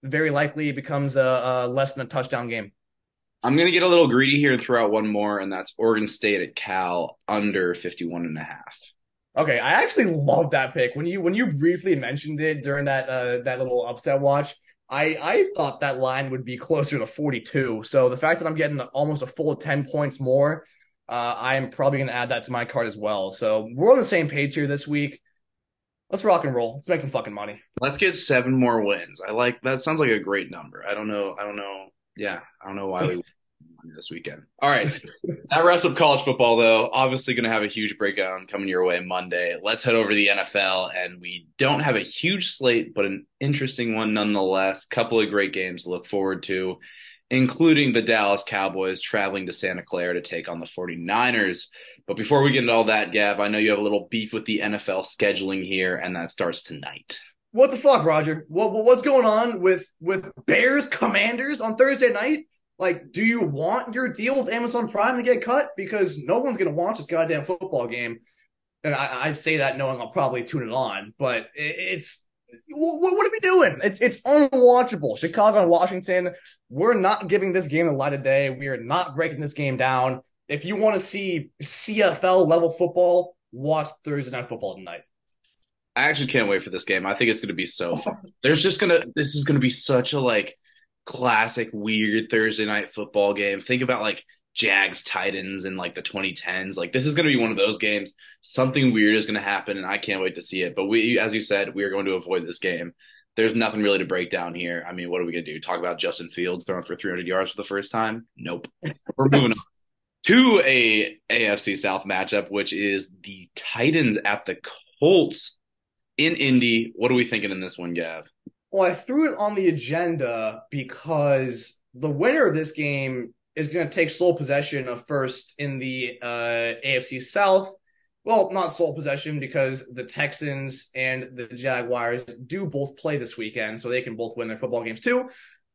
[SPEAKER 2] very likely it becomes a, a less than a touchdown game.
[SPEAKER 1] I'm going to get a little greedy here and throw out one more, and that's Oregon State at Cal under 51 and a half.
[SPEAKER 2] Okay, I actually love that pick. When you when you briefly mentioned it during that uh, that little upset watch, I I thought that line would be closer to 42. So the fact that I'm getting almost a full 10 points more, uh, I am probably going to add that to my card as well. So we're on the same page here this week. Let's rock and roll. Let's make some fucking money.
[SPEAKER 1] Let's get seven more wins. I like that. Sounds like a great number. I don't know. I don't know yeah, I don't know why we this weekend. All right, that wraps up college football, though. Obviously, going to have a huge breakdown coming your way Monday. Let's head over to the NFL, and we don't have a huge slate, but an interesting one nonetheless. Couple of great games to look forward to, including the Dallas Cowboys traveling to Santa Clara to take on the 49ers. But before we get into all that, Gav, I know you have a little beef with the NFL scheduling here, and that starts tonight
[SPEAKER 2] what the fuck, Roger? What, what's going on with with Bears Commanders on Thursday night? Like, do you want your deal with Amazon Prime to get cut? Because no one's gonna watch this goddamn football game. And I, I say that knowing I'll probably tune it on, but it, it's what, what, are we doing? It's it's unwatchable. Chicago and Washington. We're not giving this game a light of day. We are not breaking this game down. If you want to see CFL level football, watch Thursday night football tonight.
[SPEAKER 1] I actually can't wait for this game. I think it's going to be so oh. fun. There's just going to, this is going to be such a like classic weird Thursday night football game. Think about like Jags Titans in like the 2010s. Like this is going to be one of those games. Something weird is going to happen and I can't wait to see it. But we, as you said, we are going to avoid this game. There's nothing really to break down here. I mean, what are we going to do? Talk about Justin Fields throwing for 300 yards for the first time? Nope. We're moving on (laughs) to a AFC South matchup, which is the Titans at the Colts in Indy. What are we thinking in this one, Gav?
[SPEAKER 2] Well, I threw it on the agenda because the winner of this game is going to take sole possession of first in the uh, AFC South. Well, not sole possession because the Texans and the Jaguars do both play this weekend, so they can both win their football games too.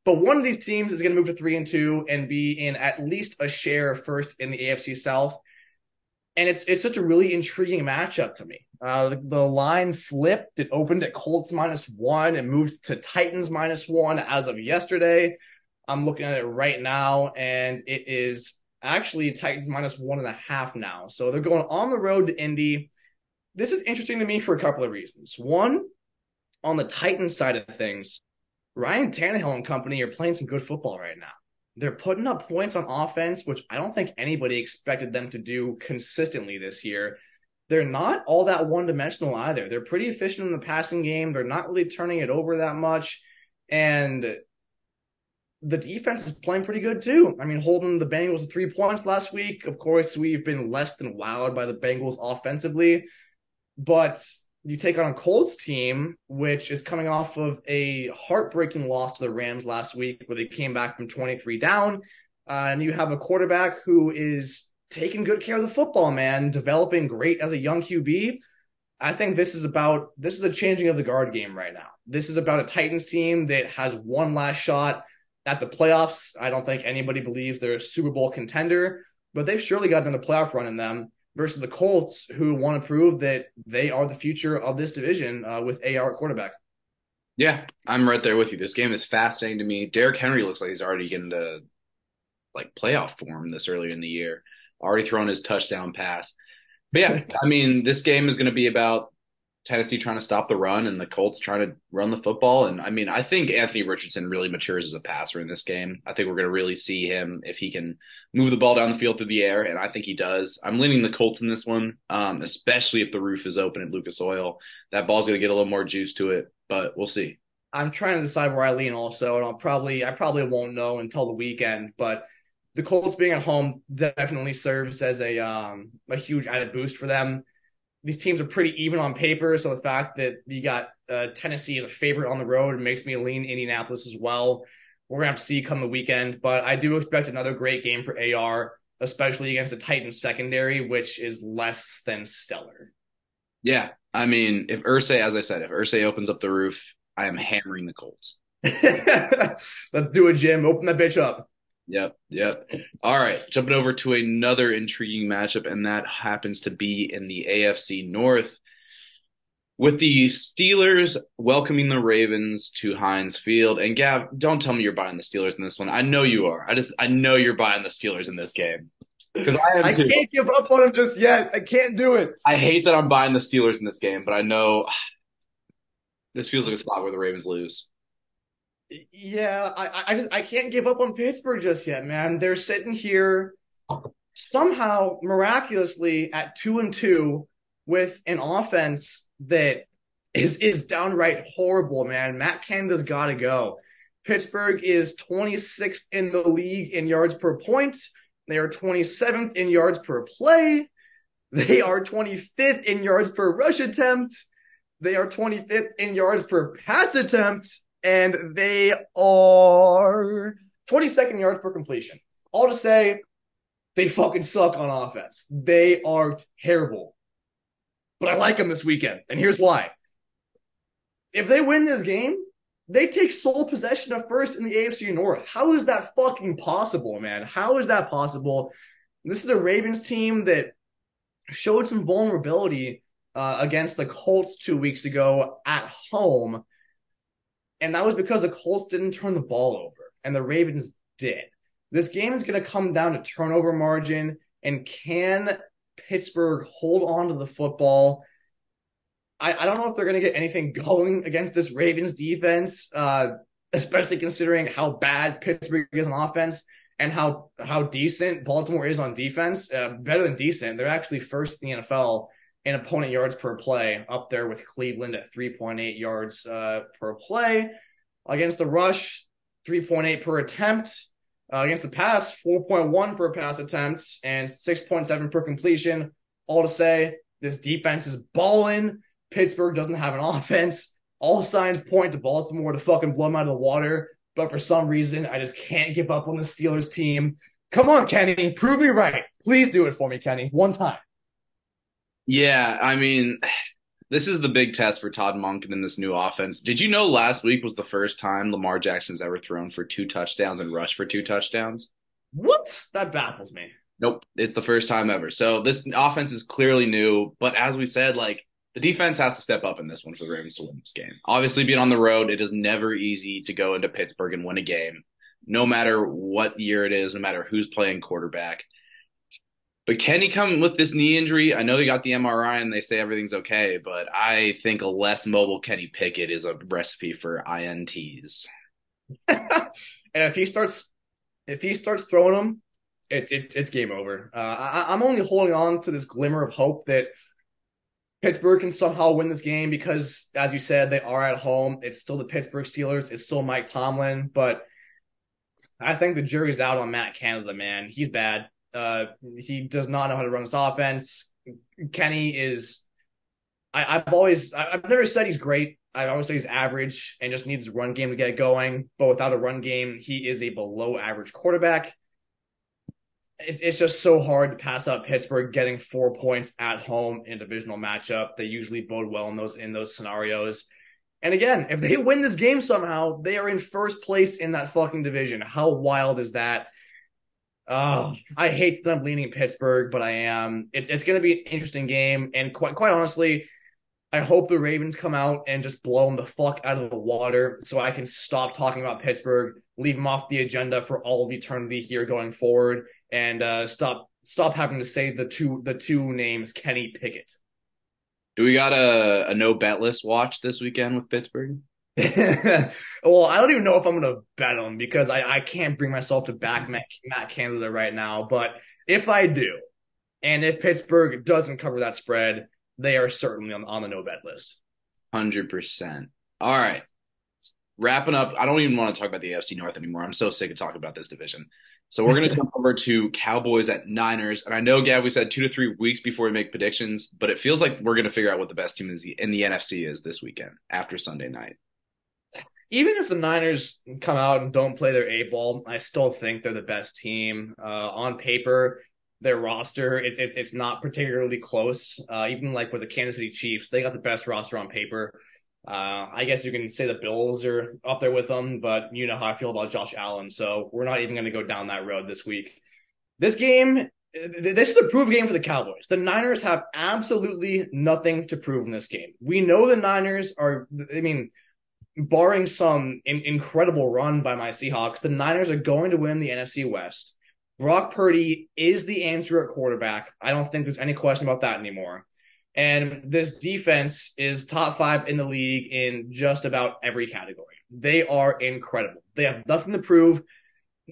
[SPEAKER 2] But one of these teams is going to move to three and two and be in at least a share first in the AFC South. And it's it's such a really intriguing matchup to me. Uh, the, the, line flipped. It opened at Colts minus one. It moved to Titans minus one as of yesterday. I'm looking at it right now, and it is actually Titans minus one and a half now. So they're going on the road to Indy. This is interesting to me for a couple of reasons. One, on the Titans side of things, Ryan Tannehill and company are playing some good football right now. They're putting up points on offense, which I don't think anybody expected them to do consistently this year they're not all that one dimensional either. They're pretty efficient in the passing game. They're not really turning it over that much. And the defense is playing pretty good too. I mean, holding the Bengals to three points last week. Of course, we've been less than wowed by the Bengals offensively, but you take on a Colts team, which is coming off of a heartbreaking loss to the Rams last week, where they came back from 23 down. Uh, and you have a quarterback who is taking good care of the football, man, developing great as a young QB. I think this is about this is a changing of the guard game right now. This is about a Titans team that has one last shot at the playoffs. I don't think anybody believes they're a Super Bowl contender, but they've surely gotten the playoff run in them versus the Colts, who want to prove that they are the future of this division uh, with AR at quarterback.
[SPEAKER 1] Yeah, I'm right there with you. This game is fascinating to me. Derrick Henry looks like he's already getting to like playoff form this early in the year. Already thrown his touchdown pass. But yeah, (laughs) I mean, this game is going to be about Tennessee trying to stop the run and the Colts trying to run the football. And I mean, I think Anthony Richardson really matures as a passer in this game. I think we're going to really see him if he can move the ball down the field through the air. And I think he does. I'm leaning the Colts in this one, um, especially if the roof is open at Lucas Oil. That ball's going to get a little more juice to it, but we'll see.
[SPEAKER 2] I'm trying to decide where I lean also, and I'll probably I probably won't know until the weekend, but the Colts being at home definitely serves as a um, a huge added boost for them. These teams are pretty even on paper, so the fact that you got uh, Tennessee as a favorite on the road makes me lean Indianapolis as well. We're gonna have to see come the weekend, but I do expect another great game for AR, especially against the Titans secondary, which is less than stellar.
[SPEAKER 1] Yeah, I mean, if Irsay, as I said, if Irsay opens up the roof, I am hammering the Colts. (laughs)
[SPEAKER 2] Let's do it, Jim. Open that bitch up.
[SPEAKER 1] Yep, yep. All right, jumping over to another intriguing matchup, and that happens to be in the AFC North with the Steelers welcoming the Ravens to Heinz Field. And Gav, don't tell me you're buying the Steelers in this one. I know you are. I just I know you're buying the Steelers in this game.
[SPEAKER 2] Because I, I can't give up on them just yet. I can't do it.
[SPEAKER 1] I hate that I'm buying the Steelers in this game, but I know (sighs) this feels like a spot where the Ravens lose.
[SPEAKER 2] Yeah, I, I just I can't give up on Pittsburgh just yet, man. They're sitting here somehow miraculously at two and two with an offense that is is downright horrible, man. Matt Canada's got to go. Pittsburgh is 26th in the league in yards per point. They are 27th in yards per play. They are 25th in yards per rush attempt. They are 25th in yards per pass attempt and they are 22nd yards per completion. All to say, they fucking suck on offense. They are terrible. But I like them this weekend, and here's why. If they win this game, they take sole possession of first in the AFC North. How is that fucking possible, man? How is that possible? This is a Ravens team that showed some vulnerability uh, against the Colts two weeks ago at home and that was because the Colts didn't turn the ball over and the Ravens did. This game is going to come down to turnover margin and can Pittsburgh hold on to the football? I, I don't know if they're going to get anything (laughs) going against this Ravens defense, uh, especially considering how bad Pittsburgh is on offense and how how decent Baltimore is on defense. Uh, better than decent. They're actually first in the NFL in opponent yards per play, up there with Cleveland at 3.8 yards uh, per play. Against the rush, 3.8 per attempt. Uh, against the pass, 4.1 per pass attempt and 6.7 per completion. All to say, this defense is balling. Pittsburgh doesn't have an (laughs) offense. All signs point to Baltimore to fucking blow them out of the water. But for some reason, I just can't give up on the Steelers team. Come on, Kenny. Prove me right. Please do it for me, Kenny. One time.
[SPEAKER 1] Yeah, I mean, (sighs) this is the big test for Todd Monken in this new offense. Did you know last week was the first time Lamar Jackson's ever thrown for two touchdowns and rushed for two touchdowns?
[SPEAKER 2] What? That baffles me.
[SPEAKER 1] Nope, it's the first time ever. So this offense is clearly new, but as we said, like the defense has to step up in this one for the Ravens to win this game. Obviously, being on the road, it is never easy to go into Pittsburgh and win a game, no matter what year it is, no matter who's playing quarterback. But can he come with this knee injury? I know he got the MRI and they say everything's okay, but I think a less mobile Kenny Pickett is a recipe for INTs. (laughs)
[SPEAKER 2] and if he starts, if he starts throwing them, it's it, it's game over. Uh, I, I'm only holding on to this glimmer of hope that Pittsburgh can somehow win this game because, as you said, they are at home. It's still the Pittsburgh Steelers. It's still Mike Tomlin, but I think the jury's out on Matt Canada, man. He's bad. Uh, he does not know how to run this offense. Kenny is. I, I've always, I've never said he's great. I always say he's average and just needs a run game to get going. But without a run game, he is a below average quarterback. It's, it's just so hard to pass up Pittsburgh getting four points at home in a divisional matchup. They usually bode well in those in those scenarios. And again, if they (laughs) win this game somehow, they are in first place in that fucking division. How wild is that? Oh, I hate that I'm leaning Pittsburgh, but I am. It's it's going to be an interesting game, and quite quite honestly, I hope the Ravens come out and just blow them the fuck out of the water, so I can stop talking about Pittsburgh, leave them off the agenda for all of eternity here going forward, and uh, stop stop having to say the two the two names Kenny Pickett.
[SPEAKER 1] Do we got a, a no bet list watch this weekend with Pittsburgh? (laughs)
[SPEAKER 2] well, I don't even know if I'm going to bet them because I, I can't bring myself to back mm-hmm. Matt, Matt Canada right now. But if I do, and if Pittsburgh doesn't cover that spread, they are certainly on, on the no bet list.
[SPEAKER 1] 100%. All right. Wrapping up, I don't even want to talk about the AFC North anymore. I'm so sick of talking about this division. So we're going (laughs) to jump over to Cowboys at Niners. And I know, Gav, we said two to three weeks before we make predictions, but it feels like we're going to figure out what the best team is in the NFC is this weekend after Sunday night.
[SPEAKER 2] Even if the Niners come out and don't play their A ball, I still think they're the best team. Uh, on paper, their roster, it, it, it's not particularly close. Uh, even like with the Kansas City Chiefs, they got the best roster on paper. Uh, I guess you can say the Bills are up there with them, but you know how I feel about Josh Allen, so we're not even going to go down that road this week. This game, this is a prove game for the Cowboys. The Niners have absolutely nothing to prove in this game. We know the Niners are, I mean, barring some in- incredible run by my Seahawks, the Niners are going to win the NFC West. Brock Purdy is the answer at quarterback. I don't think there's any question about that anymore. And this defense is top five in the league in just about every category. They are incredible. They have nothing to prove.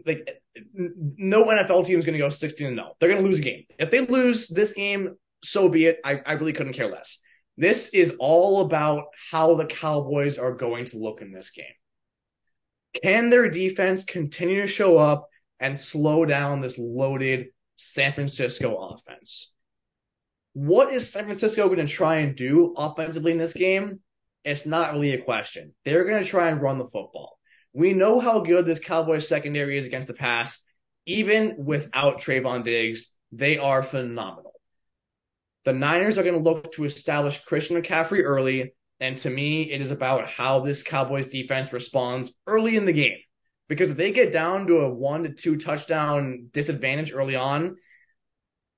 [SPEAKER 2] Like no NFL team is going to go 16 and 0. They're going to lose a game. If they lose this game, so be it. I, I really couldn't care less. This is all about how the Cowboys are going to look in this game. Can their defense continue to show up and slow down this loaded San Francisco offense? What is San Francisco going to try and do offensively in this game? It's not really a question. They're going to try and run the football. We know how good this Cowboys secondary is against the pass. Even without Trevon Diggs, they are phenomenal. The Niners are going to look to establish Christian McCaffrey early. And to me, it is about how this Cowboys defense responds early in the game. Because if they get down to a one to two touchdown disadvantage early on,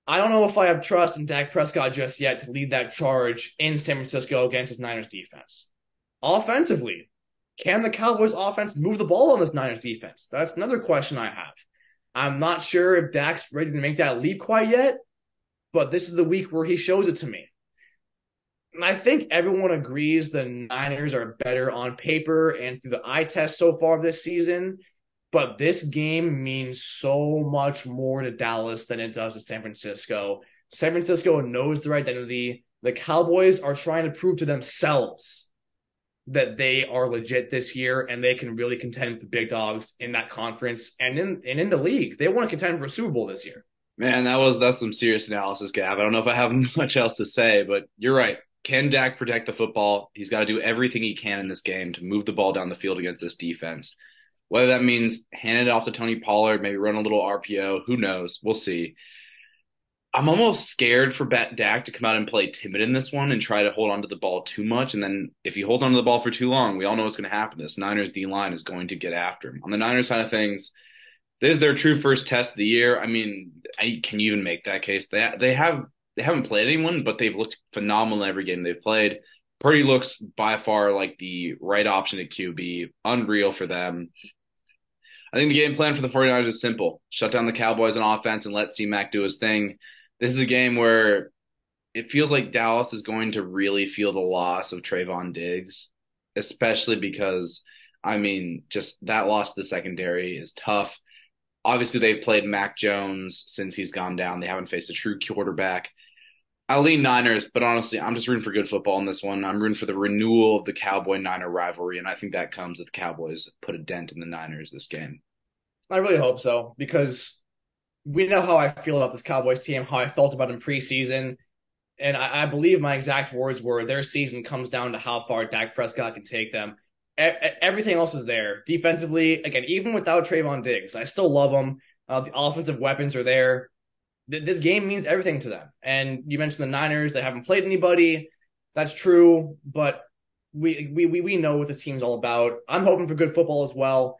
[SPEAKER 2] I don't know if I have trust in Dak Prescott just yet to lead that charge in San Francisco against his Niners defense. Offensively, can the Cowboys offense move the ball on this Niners defense? That's another question I have. I'm not sure if Dak's ready to make that leap quite yet, but this is the week where he shows it to me. And I think everyone agrees the Niners are better on paper and through the eye test so far this season. But this game means so much more to Dallas than it does to San Francisco. San Francisco knows their identity. The Cowboys are trying to prove to themselves that they are legit this year and they can really contend with the big dogs in that conference and in and in the league. They want to contend for a Super Bowl this year.
[SPEAKER 1] Man, that was that's some serious analysis, Gav. I don't know if I have (laughs) much else to say, but you're right. Can Dak protect the football? He's got to do everything he can in this game to move the ball down the field against this defense. Whether that means hand it off to Tony Pollard, maybe run a little RPO, who knows? We'll see. I'm almost scared for Dak to come out and play timid in this one and try to hold on to the ball too much. And then if you hold on to the ball for too long, we all know what's going to happen. This Niners D line is going to get after him. On the Niners side of things, this is their true first test of the year. I mean, I, can you even make that case? They they have they haven't played anyone, but they've looked phenomenal in every game they've played. Purdy looks by far like the right option at QB. Unreal for them. I think the game plan for the 49ers is simple. Shut down the Cowboys on offense and let C Mac do his thing. This is a game where it feels like Dallas is going to really feel the loss of Trevon Diggs, especially because I mean, just that loss to the secondary is tough. Obviously, they've played Mac Jones since he's gone down. They haven't faced a true quarterback. I lean Niners, but honestly, I'm just rooting for good football in this one. I'm rooting for the renewal of the Cowboy Niner rivalry, and I think that comes with the Cowboys put a dent in the Niners this game.
[SPEAKER 2] I really hope so because we know how I feel about this Cowboys team, how I felt about them preseason. And I, I believe my exact words were their season comes down to how far Dak Prescott can take them. Everything else is there. Defensively, again, even without Trevon Diggs, I still love them. Uh, the offensive weapons are there. Th- this game means everything to them. And you mentioned the Niners, they haven't played anybody. That's true, but we we we, we know what this team's all about. I'm hoping for good football as well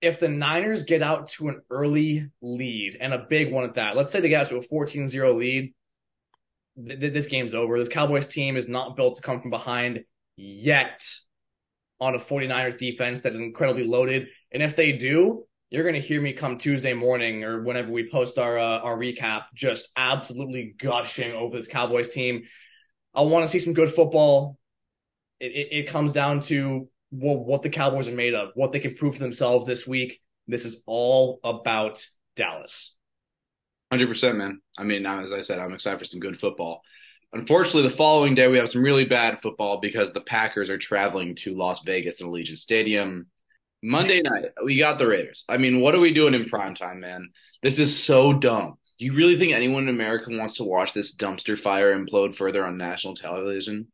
[SPEAKER 2] if the Niners get out to an early lead and a big one at that, let's say they get out to a 14 0 lead, th- th- this game's over. This Cowboys team is not built to come from behind yet on a 49ers defense that is incredibly loaded. And if they do, you're going to hear me come Tuesday morning or whenever we post our uh, our recap, just absolutely gushing over this Cowboys team. I want to see some good football. It, it, it comes down to what, what the Cowboys are made of, what they can prove to themselves this week. This is all about Dallas.
[SPEAKER 1] 100%, man. I mean, as I said, I'm excited for some good football. Unfortunately, the following day, we have some really bad football because the Packers are traveling to Las Vegas and Allegiant Stadium. Monday night, we got the Raiders. I mean, what are we doing in prime time, man? This is so dumb. Do you really think anyone in America wants to watch this dumpster fire implode further on national television?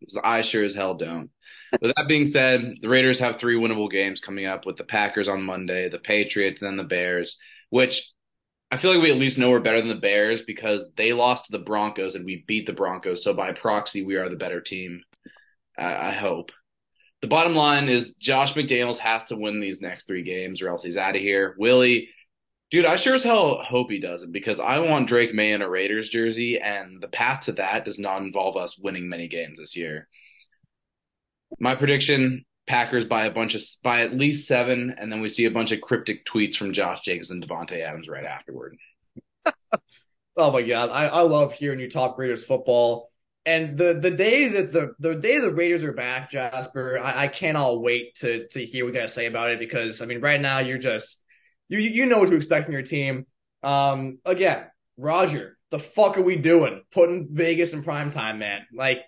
[SPEAKER 1] Because I sure as hell don't. With that being said, the Raiders have three winnable games coming up with the Packers on Monday, the Patriots, and then the Bears, which I feel like we at least know we're better than the Bears because they lost to the Broncos and we beat the Broncos. So by proxy, we are the better team. I, I hope. The bottom line is Josh McDaniels has to win these next three games or else he's out of here. Willie, dude, I sure as hell hope he doesn't because I want Drake Maye in a Raiders jersey, and the path to that does not involve us winning many games this year. My prediction: Packers by a bunch of by at least seven, and then we see a bunch of cryptic tweets from Josh Jacobs and Davante Adams right afterward. (laughs)
[SPEAKER 2] oh my god, I, I love hearing you talk Raiders football. And the the day that the the day the Raiders are back, Jasper, I, I cannot wait to to hear what you guys say about it because I mean, right now you're just you you know what to expect from your team. Um, again, Roger, the fuck are we doing? Putting Vegas in prime time, man. Like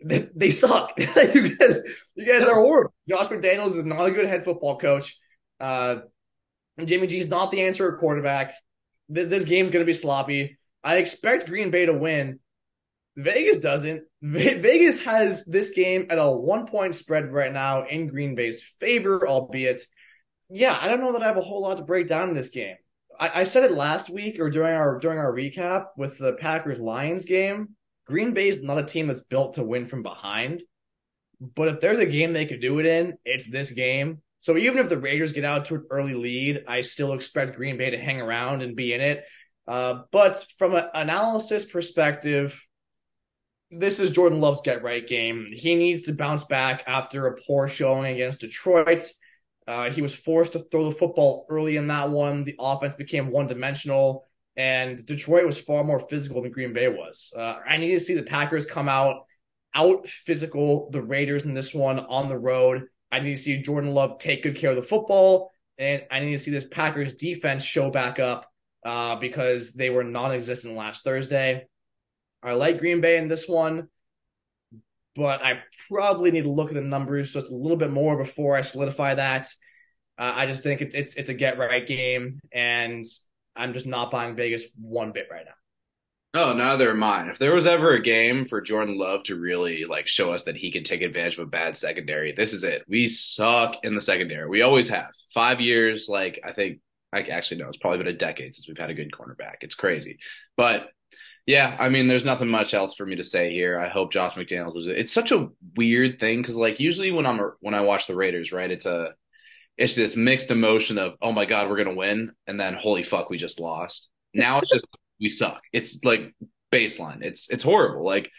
[SPEAKER 2] they, suck. (laughs) you guys, you guys are horrible. Josh McDaniels is not a good head football coach. Uh, Jimmy G is not the answer at quarterback. Th- this game's going to be sloppy. I expect Green Bay to win. Vegas doesn't. Ve- Vegas has this game at a one point spread right now in Green Bay's favor, albeit, yeah, I don't know that I have a whole lot to break down in this game. I, I said it last week or during our during our recap with the Packers Lions game. Green Bay is not a team that's built to win from behind. But if there's a game they could do it in, it's this game. So even if the Raiders get out to an early lead, I still expect Green Bay to hang around and be in it. Uh, but from an analysis perspective, this is Jordan Love's get right game. He needs to bounce back after a poor showing against Detroit. Uh, he was forced to throw the football early in that one. The offense became one dimensional and Detroit was far more physical than Green Bay was. Uh, I need to see the Packers come out out physical the Raiders in this one on the road. I need to see Jordan Love take good care of the football, and I need to see this Packers defense show back up uh, because they were non-existent last Thursday. I like Green Bay in this one, but I probably need to look at the numbers just a little bit more before I solidify that. Uh, I just think it's it's it's a get right game, and I'm just not buying Vegas one bit right now.
[SPEAKER 1] Oh, neither am I. If there was ever a game for Jordan Love to really like show us that he can take advantage of a bad secondary, this is it. We suck in the secondary. We always have. Five years, like I think I actually no, it's probably been a decade since we've had a good cornerback. It's crazy. But yeah, I mean, there's nothing much else for me to say here. I hope Josh McDaniels loses. It's such a weird thing because like usually when I'm when I watch the Raiders, right, it's a it's this mixed emotion of oh my god we're gonna win and then holy fuck we just lost. Now it's just we suck. It's like baseline. It's it's horrible. Like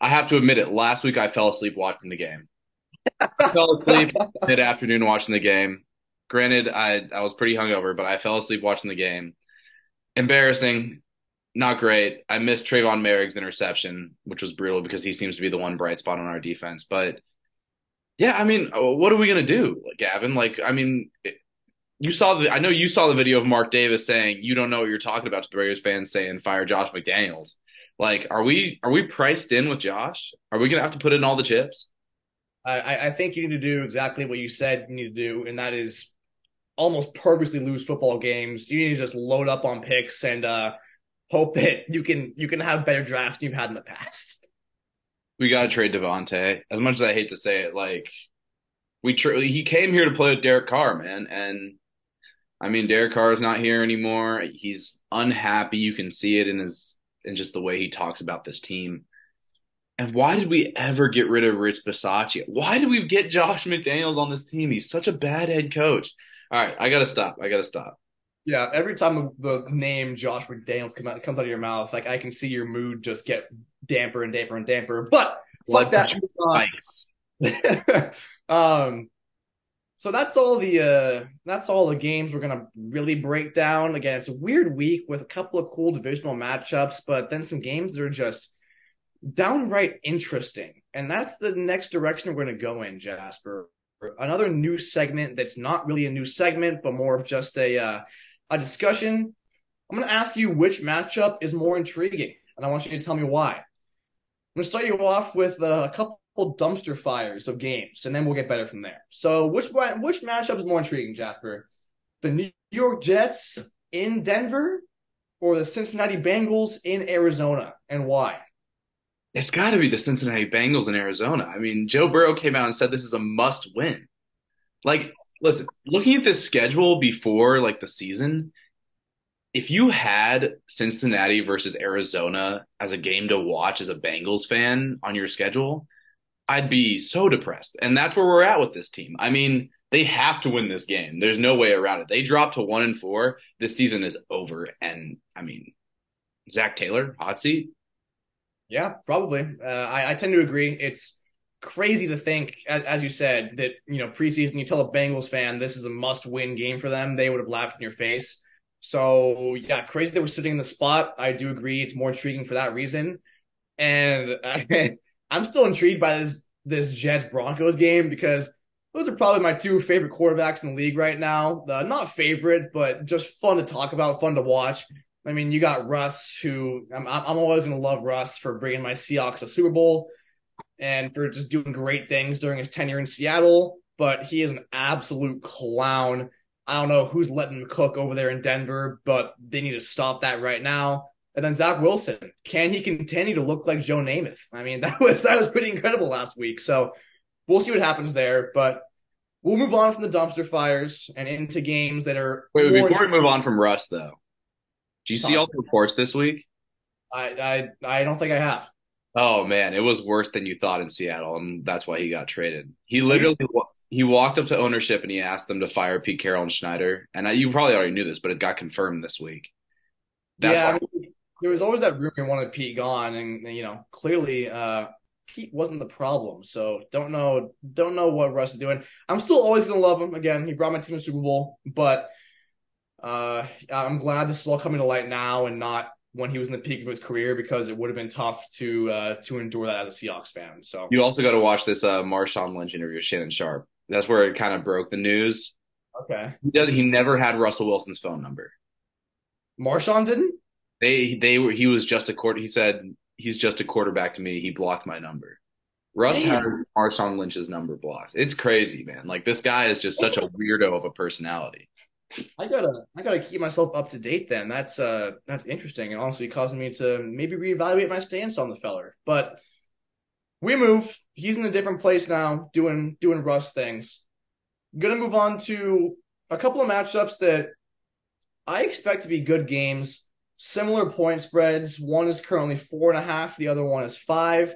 [SPEAKER 1] i have to admit it. Last week i fell asleep watching the game. I fell asleep (laughs) mid afternoon watching the game. Granted i i was pretty hungover but i fell asleep watching the game. Embarrassing. Not great. I missed Trevon Moehrig's interception which was brutal because he seems to be the one bright spot on our defense but yeah, I mean, uh, what are we gonna do, Gavin? Like, I mean, you saw the. I know you saw the video of Mark Davis saying you don't know what you're talking about to the Raiders fans saying fire Josh McDaniels. Like, are we are we priced in with Josh? Are we gonna have to put in all the chips?
[SPEAKER 2] I, I think you need to do exactly what you said you need to do, and that is almost purposely lose football games. You need to just load up on picks and uh, hope that you can you can have better drafts than you've had in the past.
[SPEAKER 1] We got to trade Davante. As much as I hate to say it, like we tra- he came here to play with Derek Carr, man, and I mean Derek Carr is not here anymore. He's unhappy. You can see it in his in just the way he talks about this team. And why did we ever get rid of Rich Bisaccia? Why did we get Josh McDaniels on this team? He's such a bad head coach. All right, I gotta stop. I gotta stop.
[SPEAKER 2] Yeah, every time the name Josh McDaniels come out, comes out of your mouth, like I can see your mood just get damper and damper and damper. But fuck that. Nice. (laughs) um, so that's all the uh, that's all the games we're gonna really break down. Again, it's a weird week with a couple of cool divisional matchups, but then some games that are just downright interesting. And that's the next direction we're gonna go in, Jasper. Another new segment that's not really a new segment, but more of just a uh, a discussion. I'm gonna ask you which matchup is more intriguing, and I want you to tell me why. I'm gonna start you off with uh, a couple dumpster fires of games, and then we'll get better from there. So, which which matchup is more intriguing, Jasper? The New York Jets in Denver, or the Cincinnati Bengals in Arizona, and why?
[SPEAKER 1] It's got to be the Cincinnati Bengals in Arizona. I mean, Joe Burrow came out and said this is a must win. Like, listen, looking at this schedule before like the season, if you had Cincinnati versus Arizona as a game to watch as a Bengals fan on your schedule, I'd be so depressed. And that's where we're at with this team. I mean, they have to win this game. There's no way around it. They drop to one and four. This season is over. And I mean, Zac Taylor, hot seat.
[SPEAKER 2] Yeah, probably. Uh, I, I tend to agree. It's crazy to think, as, as, you said, that you know preseason. You tell a Bengals fan this is a must-win game for them, they would have laughed in your face. So yeah, crazy that we're sitting in the spot. I do agree. It's more intriguing for that reason, and I, (laughs) I'm still intrigued by this this Jets Broncos game because those are probably my two favorite quarterbacks in the league right now. Uh, not favorite, but just fun to talk about, fun to watch. I mean, you got Russ, who I'm, I'm always going to love Russ for bringing my Seahawks a Super Bowl and for just doing great things during his tenure in Seattle. But he is an absolute clown. I don't know who's letting him cook over there in Denver, but they need to stop that right now. And then Zach Wilson, can he continue to look like Joe Namath? I mean, (laughs) that was that was pretty incredible last week. So we'll see what happens there. But we'll move on from the dumpster fires and into games that are.
[SPEAKER 1] Wait, wait before we move on from Russ, though, do you see all the reports this week?
[SPEAKER 2] I, I I don't think I have.
[SPEAKER 1] Oh man, it was worse than you thought in Seattle, and that's why he got traded. He literally he walked up to ownership and he asked them to fire Pete Carroll and Schneider, and I, you probably already knew this, but it got confirmed this week.
[SPEAKER 2] That's yeah, I mean, there was always that rumor he wanted Pete gone, and you know clearly uh, Pete wasn't the problem. So don't know don't know what Russ is doing. I'm still always gonna love him. Again, he brought my team to Super Bowl, but uh, I'm glad this is all coming to light now and not when he was in the peak of his career because it would have been tough to uh, to endure that as a Seahawks fan. So
[SPEAKER 1] you also got to watch this uh, Marshawn Lynch interview with Shannon Sharpe. That's where it kind of broke the news.
[SPEAKER 2] Okay,
[SPEAKER 1] he, does, he never had Russell Wilson's phone number.
[SPEAKER 2] Marshawn didn't.
[SPEAKER 1] They they were he was just a quarter. He said he's just a quarterback to me. He blocked my number. Russ Damn. had Marshawn Lynch's number blocked. It's crazy, man. Like this guy is just such a weirdo of a personality.
[SPEAKER 2] I gotta I gotta keep myself up to date then. That's uh that's interesting and honestly causing me to maybe reevaluate my stance on the feller. But we move. He's in a different place now, doing doing Russ things. gonna move on to a couple of matchups that I expect to be good games. Similar point spreads. One is currently four and a half, the other one is five.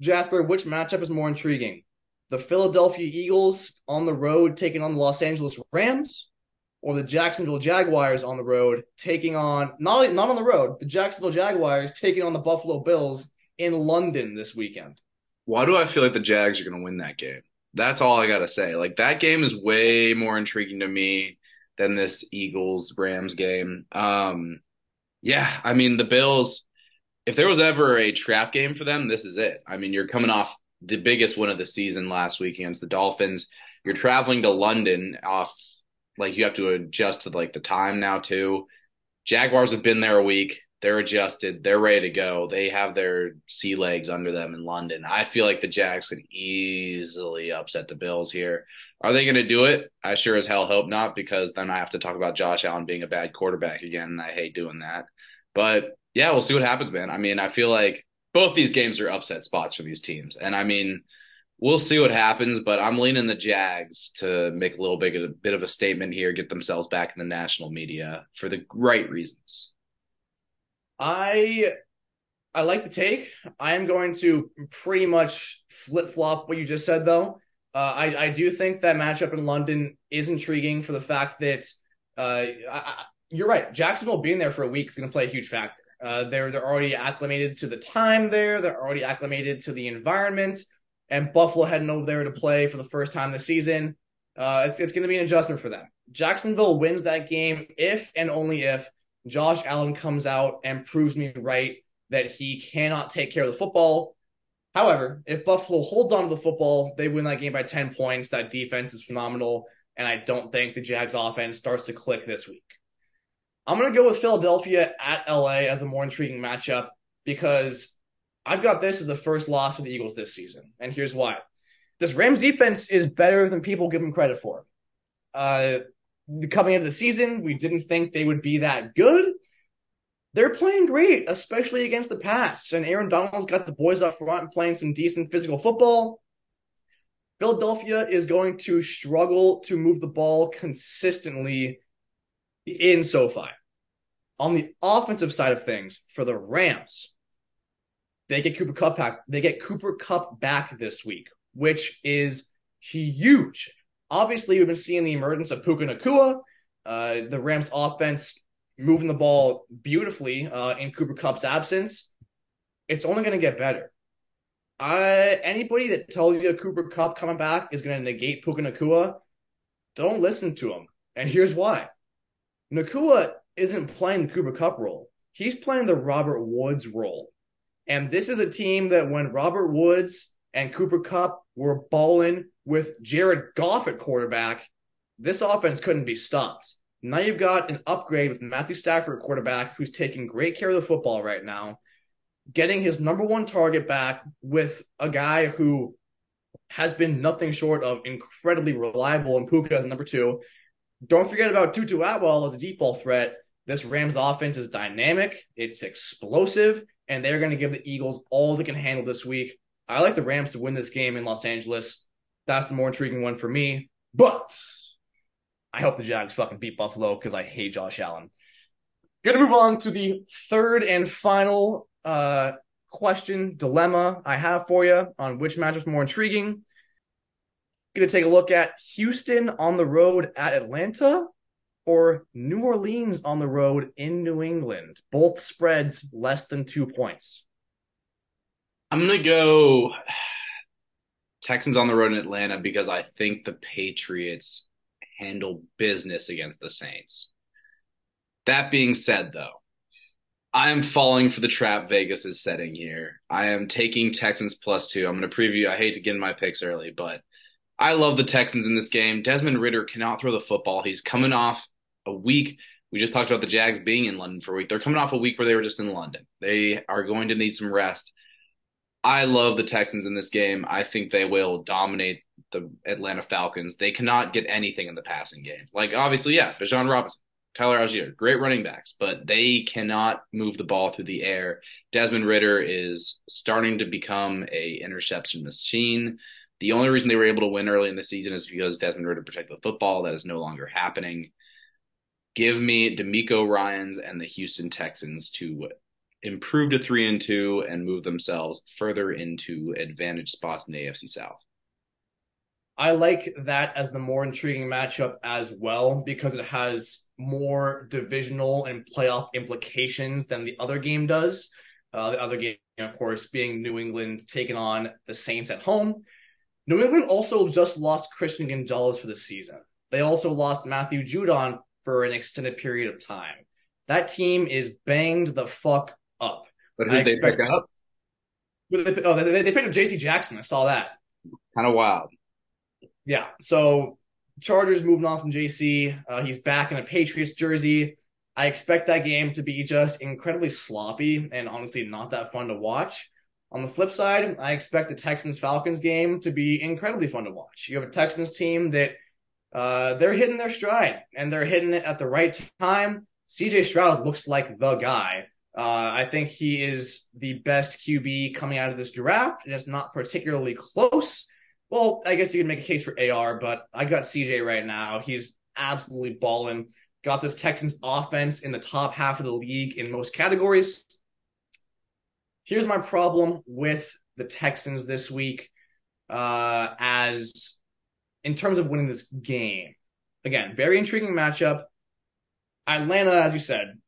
[SPEAKER 2] Jasper, which matchup is more intriguing? The Philadelphia Eagles on the road taking on the Los Angeles Rams, or the Jacksonville Jaguars on the road taking on not not on the road, the Jacksonville Jaguars taking on the Buffalo Bills in London this weekend.
[SPEAKER 1] Why do I feel like the Jags are going to win that game? That's all I got to say. Like that game is way more intriguing to me than this Eagles Rams game. Um yeah, I mean the Bills if there was ever a trap game for them, this is it. I mean, you're coming off the biggest win of the season last week against the Dolphins. You're traveling to London off like you have to adjust to like the time now too. Jaguars have been there a week. They're adjusted. They're ready to go. They have their sea legs under them in London. I feel like the Jags can easily upset the Bills here. Are they going to do it? I sure as hell hope not, because then I have to talk about Josh Allen being a bad quarterback again, and I hate doing that. But yeah, we'll see what happens, man. I mean, I feel like both these games are upset spots for these teams, and I mean, we'll see what happens. But I'm leaning the Jags to make a little bit of a bit of a statement here, get themselves back in the national media for the right reasons.
[SPEAKER 2] I I like the take. I am going to pretty much flip flop what you just said, though. Uh, I, I do think that matchup in London is intriguing for the fact that uh, I, you're right. Jacksonville being there for a week is going to play a huge factor. Uh, they're they're already acclimated to the time there. They're already acclimated to the environment. And Buffalo heading over there to play for the first time this season. Uh, it's it's going to be an adjustment for them. Jacksonville wins that game if and only if Josh Allen comes out and proves me right that he cannot take care of the football However, if Buffalo holds on to the football, they win that game by 10 points. That defense is phenomenal. And I don't think the Jags offense starts to click this week. I'm going to go with Philadelphia at LA as the more intriguing matchup because I've got this as the first loss for the Eagles this season. And here's why. This Rams defense is better than people give them credit for. Uh, coming into the season, we didn't think they would be that good they're playing great, especially against the pass. And Aaron Donald's got the boys up front and playing some decent physical football. Philadelphia is going to struggle to move the ball consistently in SoFi. On the offensive side of things, for the Rams, they get Cooper Kupp back. They get Cooper Kupp back this week, which is huge. Obviously, we've been seeing the emergence of Puka Nacua, Uh, the Rams offense moving the ball beautifully uh, in Cooper Kupp's absence, it's only going to get better. Uh, anybody that tells you Cooper Kupp coming back is going to negate Puka Nacua, don't listen to him. And here's why. Nacua isn't playing the Cooper Kupp role. He's playing the Robert Woods role. And this is a team that when Robert Woods and Cooper Kupp were balling with Jared Goff at quarterback, this offense couldn't be stopped. Now you've got an upgrade with Matthew Stafford, quarterback, who's taking great care of the football right now, getting his number one target back with a guy who has been nothing short of incredibly reliable and Puka as number two. Don't forget about Tutu Atwell as a deep ball threat. This Rams offense is dynamic, it's explosive, and they're going to give the Eagles all they can handle this week. I like the Rams to win this game in Los Angeles. That's the more intriguing one for me. But I hope the Jags fucking beat Buffalo because I hate Josh Allen. Gonna move on to the third and final uh, question dilemma I have for you on which match is more intriguing. Gonna take a look at Houston on the road at Atlanta or New Orleans on the road in New England. Both spreads less than two points.
[SPEAKER 1] I'm gonna go Texans on the road in Atlanta because I think the Patriots handle business against the Saints. That being said, though, I am falling for the trap Vegas is setting here. I am taking Texans plus two. I'm going to preview. I hate to get in my picks early, but I love the Texans in this game. Desmond Ridder cannot throw the football. He's coming off a week. We just talked about the Jags being in London for a week. They're coming off a week where they were just in London. They are going to need some rest. I love the Texans in this game. I think they will dominate the Atlanta Falcons. They cannot get anything in the passing game. Like obviously, yeah, Bijan Robinson, Tyler Allgeier, great running backs, but they cannot move the ball through the air. Desmond Ridder is starting to become a interception machine. The only reason they were able to win early in the season is because Desmond Ridder protected the football. That is no longer happening. Give me DeMeco Ryans and the Houston Texans to improve to three and two and move themselves further into advantage spots in the AFC South.
[SPEAKER 2] I like that as the more intriguing matchup as well because it has more divisional and playoff implications than the other game does. Uh, the other game, of course, being New England taking on the Saints at home. New England also just lost Christian Gonzalez for the season. They also lost Matthew Judon for an extended period of time. That team is banged the fuck up.
[SPEAKER 1] But who did they pick up?
[SPEAKER 2] Oh, they, they picked up J.C. Jackson. I saw that.
[SPEAKER 1] Kind of wild.
[SPEAKER 2] Yeah. So Chargers moving on from JC. Uh, he's back in a Patriots jersey. I expect that game to be just incredibly sloppy and honestly not that fun to watch. On the flip side, I expect the Texans Falcons game to be incredibly fun to watch. You have a Texans team that uh, they're hitting their stride and they're hitting it at the right time. CJ Stroud looks like the guy. Uh, I think he is the best QB coming out of this draft, and it's not particularly close. Well, I guess you can make a case for AR, but I got CJ right now. He's absolutely balling. Got this Texans offense in the top half of the league in most categories. Here's my problem with the Texans this week uh, as in terms of winning this game. Again, very intriguing matchup. Atlanta, as you said,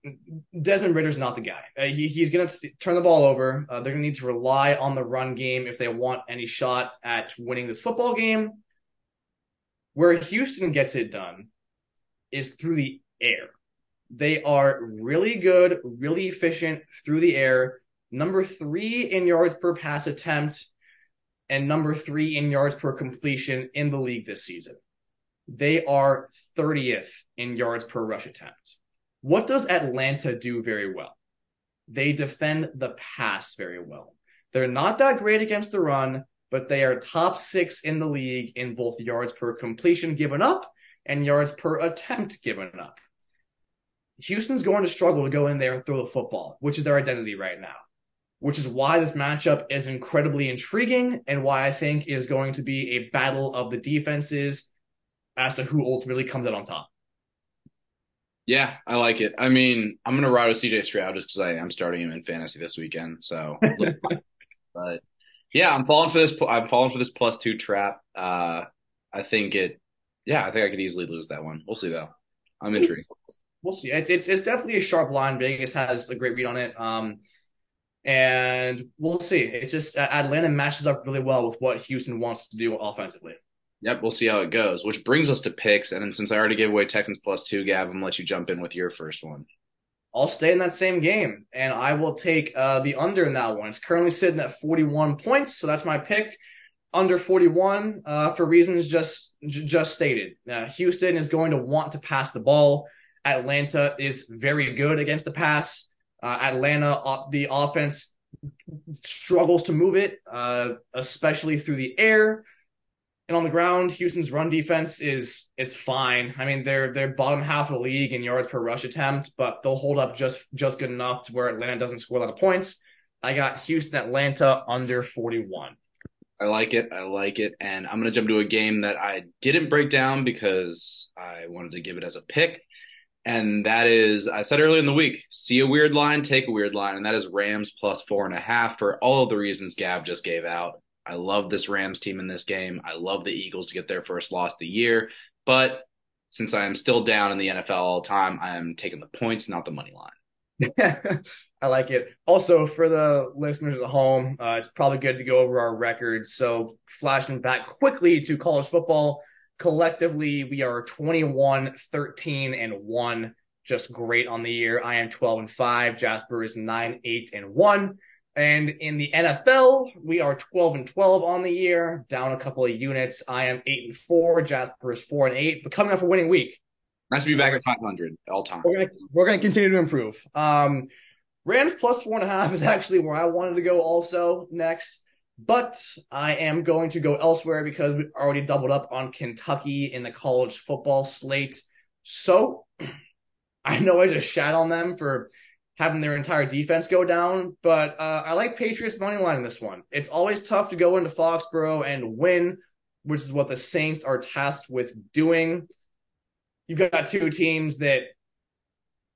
[SPEAKER 2] Desmond Ridder's not the guy. Uh, he, he's going to turn the ball over. Uh, they're going to need to rely on the run game if they want any shot at winning this football game. Where Houston gets it done is through the air. They are really good, really efficient through the air. Number three in yards per pass attempt and number three in yards per completion in the league this season. They are 30th in yards per rush attempt. What does Atlanta do very well? They defend the pass very well. They're not that great against the run, but they are top six in the league in both yards per completion given up and yards per attempt given up. Houston's going to struggle to go in there and throw the football, which is their identity right now, which is why this matchup is incredibly intriguing and why I think is going to be a battle of the defenses as to who ultimately comes out on top.
[SPEAKER 1] Yeah, I like it. I mean, I'm gonna ride with CJ Stroud just because I am starting him in fantasy this weekend. So, (laughs) but yeah, I'm falling for this. I'm falling for this plus two trap. Uh, I think it. Yeah, I think I could easily lose that one. We'll see though. I'm intrigued.
[SPEAKER 2] We'll see. It's it's, it's definitely a sharp line. Vegas has a great read on it. Um, and we'll see. It just Atlanta matches up really well with what Houston wants to do offensively.
[SPEAKER 1] Yep, we'll see how it goes. Which brings us to picks. And since I already gave away Texans plus two, Gav, I'm let you jump in with your first one.
[SPEAKER 2] I'll stay in that same game, and I will take uh, the under in that one. It's currently sitting at 41 points, so that's my pick. Under 41 uh, for reasons just j- just stated. Uh, Houston is going to want to pass the ball. Atlanta is very good against the pass. Uh, Atlanta, uh, the offense struggles to move it, uh, especially through the air. And on the ground, Houston's run defense is it's fine. I mean, they're they're bottom half of the league in yards per rush attempt, but they'll hold up just just good enough to where Atlanta doesn't score a lot of points. I got Houston Atlanta under 41.
[SPEAKER 1] I like it. I like it. And I'm going to jump to a game that I didn't break down because I wanted to give it as a pick. And that is, I said earlier in the week, see a weird line, take a weird line. And that is Rams plus four and a half for all of the reasons Gav just gave out. I love this Rams team in this game. I love the Eagles to get their first loss of the year. But since I am still down in the NFL all the time, I am taking the points, not the money line. (laughs)
[SPEAKER 2] I like it. Also, for the listeners at home, uh, it's probably good to go over our records. So, flashing back quickly to college football, collectively, we are 21, 13, and 1. Just great on the year. I am 12 and 5. Jasper is 9, 8, and 1. And in the NFL, we are 12 and 12 on the year, down a couple of units. I am 8 and 4. Jasper is 4 and 8, but coming off a winning week.
[SPEAKER 1] Nice to be back at 500 all time.
[SPEAKER 2] We're gonna we're gonna continue to improve. Um, Rams plus four and a half is actually where I wanted to go also next, but I am going to go elsewhere because we've already doubled up on Kentucky in the college football slate. So (clears throat) I know I just shat on them for having their entire defense go down. But uh, I like Patriots money line in this one. It's always tough to go into Foxborough and win, which is what the Saints are tasked with doing. You've got two teams that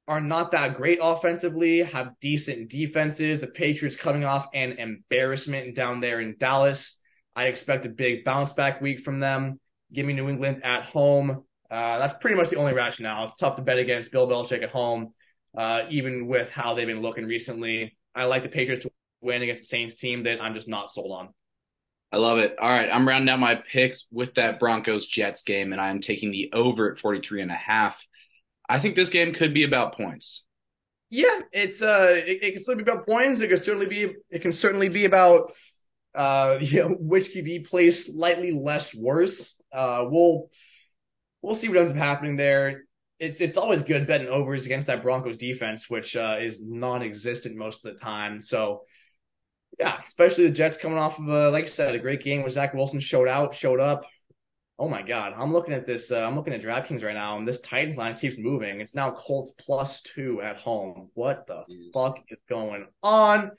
[SPEAKER 2] are not that great offensively, have decent defenses. The Patriots coming off an embarrassment down there in Dallas. I expect a big bounce back week from them. Give me New England at home. Uh, that's pretty much the only rationale. It's tough to bet against Bill Belichick at home uh, even with how they've been looking recently. I like the Patriots to win against the Saints team that I'm just not sold on.
[SPEAKER 1] I love it. All right, I'm rounding out my picks with that Broncos Jets game, and I'm taking the over at 43 and a half. I think this game could be about points.
[SPEAKER 2] Yeah, it's uh, it, it can certainly be about points. It can certainly be, it can certainly be about uh, (laughs) you know, which QB plays slightly less worse. Uh, we'll we'll see what ends up happening there it's it's always good betting overs against that Broncos defense, which uh, is non-existent most of the time. So yeah, especially the Jets coming off of a like I said, a great game where Zach Wilson showed out, showed up. Oh my God, I'm looking at this. Uh, I'm looking at DraftKings right now, and this Titans line keeps moving. It's now Colts plus two at home. What the fuck is going on?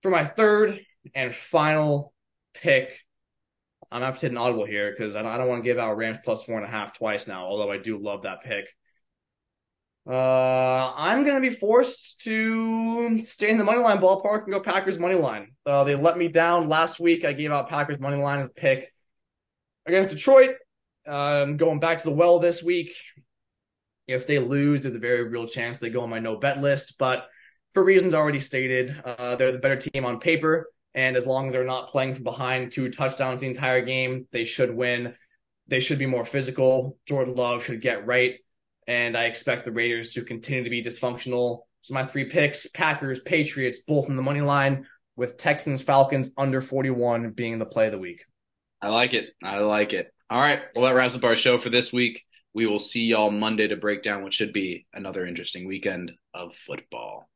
[SPEAKER 2] For my third and final pick, I'm gonna have to hit an audible here because I don't, I don't want to give out Rams plus four and a half twice now. Although I do love that pick. Uh, I'm gonna be forced to stay in the money line ballpark and go Packers money line. Uh, they let me down last week. I gave out Packers money line as a pick against Detroit. Um, going back to the well this week. If they lose, there's a very real chance they go on my no bet list. But for reasons already stated, uh, they're the better team on paper. And as long as they're not playing from behind two touchdowns the entire game, they should win. They should be more physical. Jordan Love should get right. And I expect the Raiders to continue to be dysfunctional. So my three picks Packers, Patriots, both in the money line, with Texans, Falcons under 41 being the play of the week.
[SPEAKER 1] I like it. I like it. All right. Well, that wraps up our show for this week. We will see y'all Monday to break down what should be another interesting weekend of football.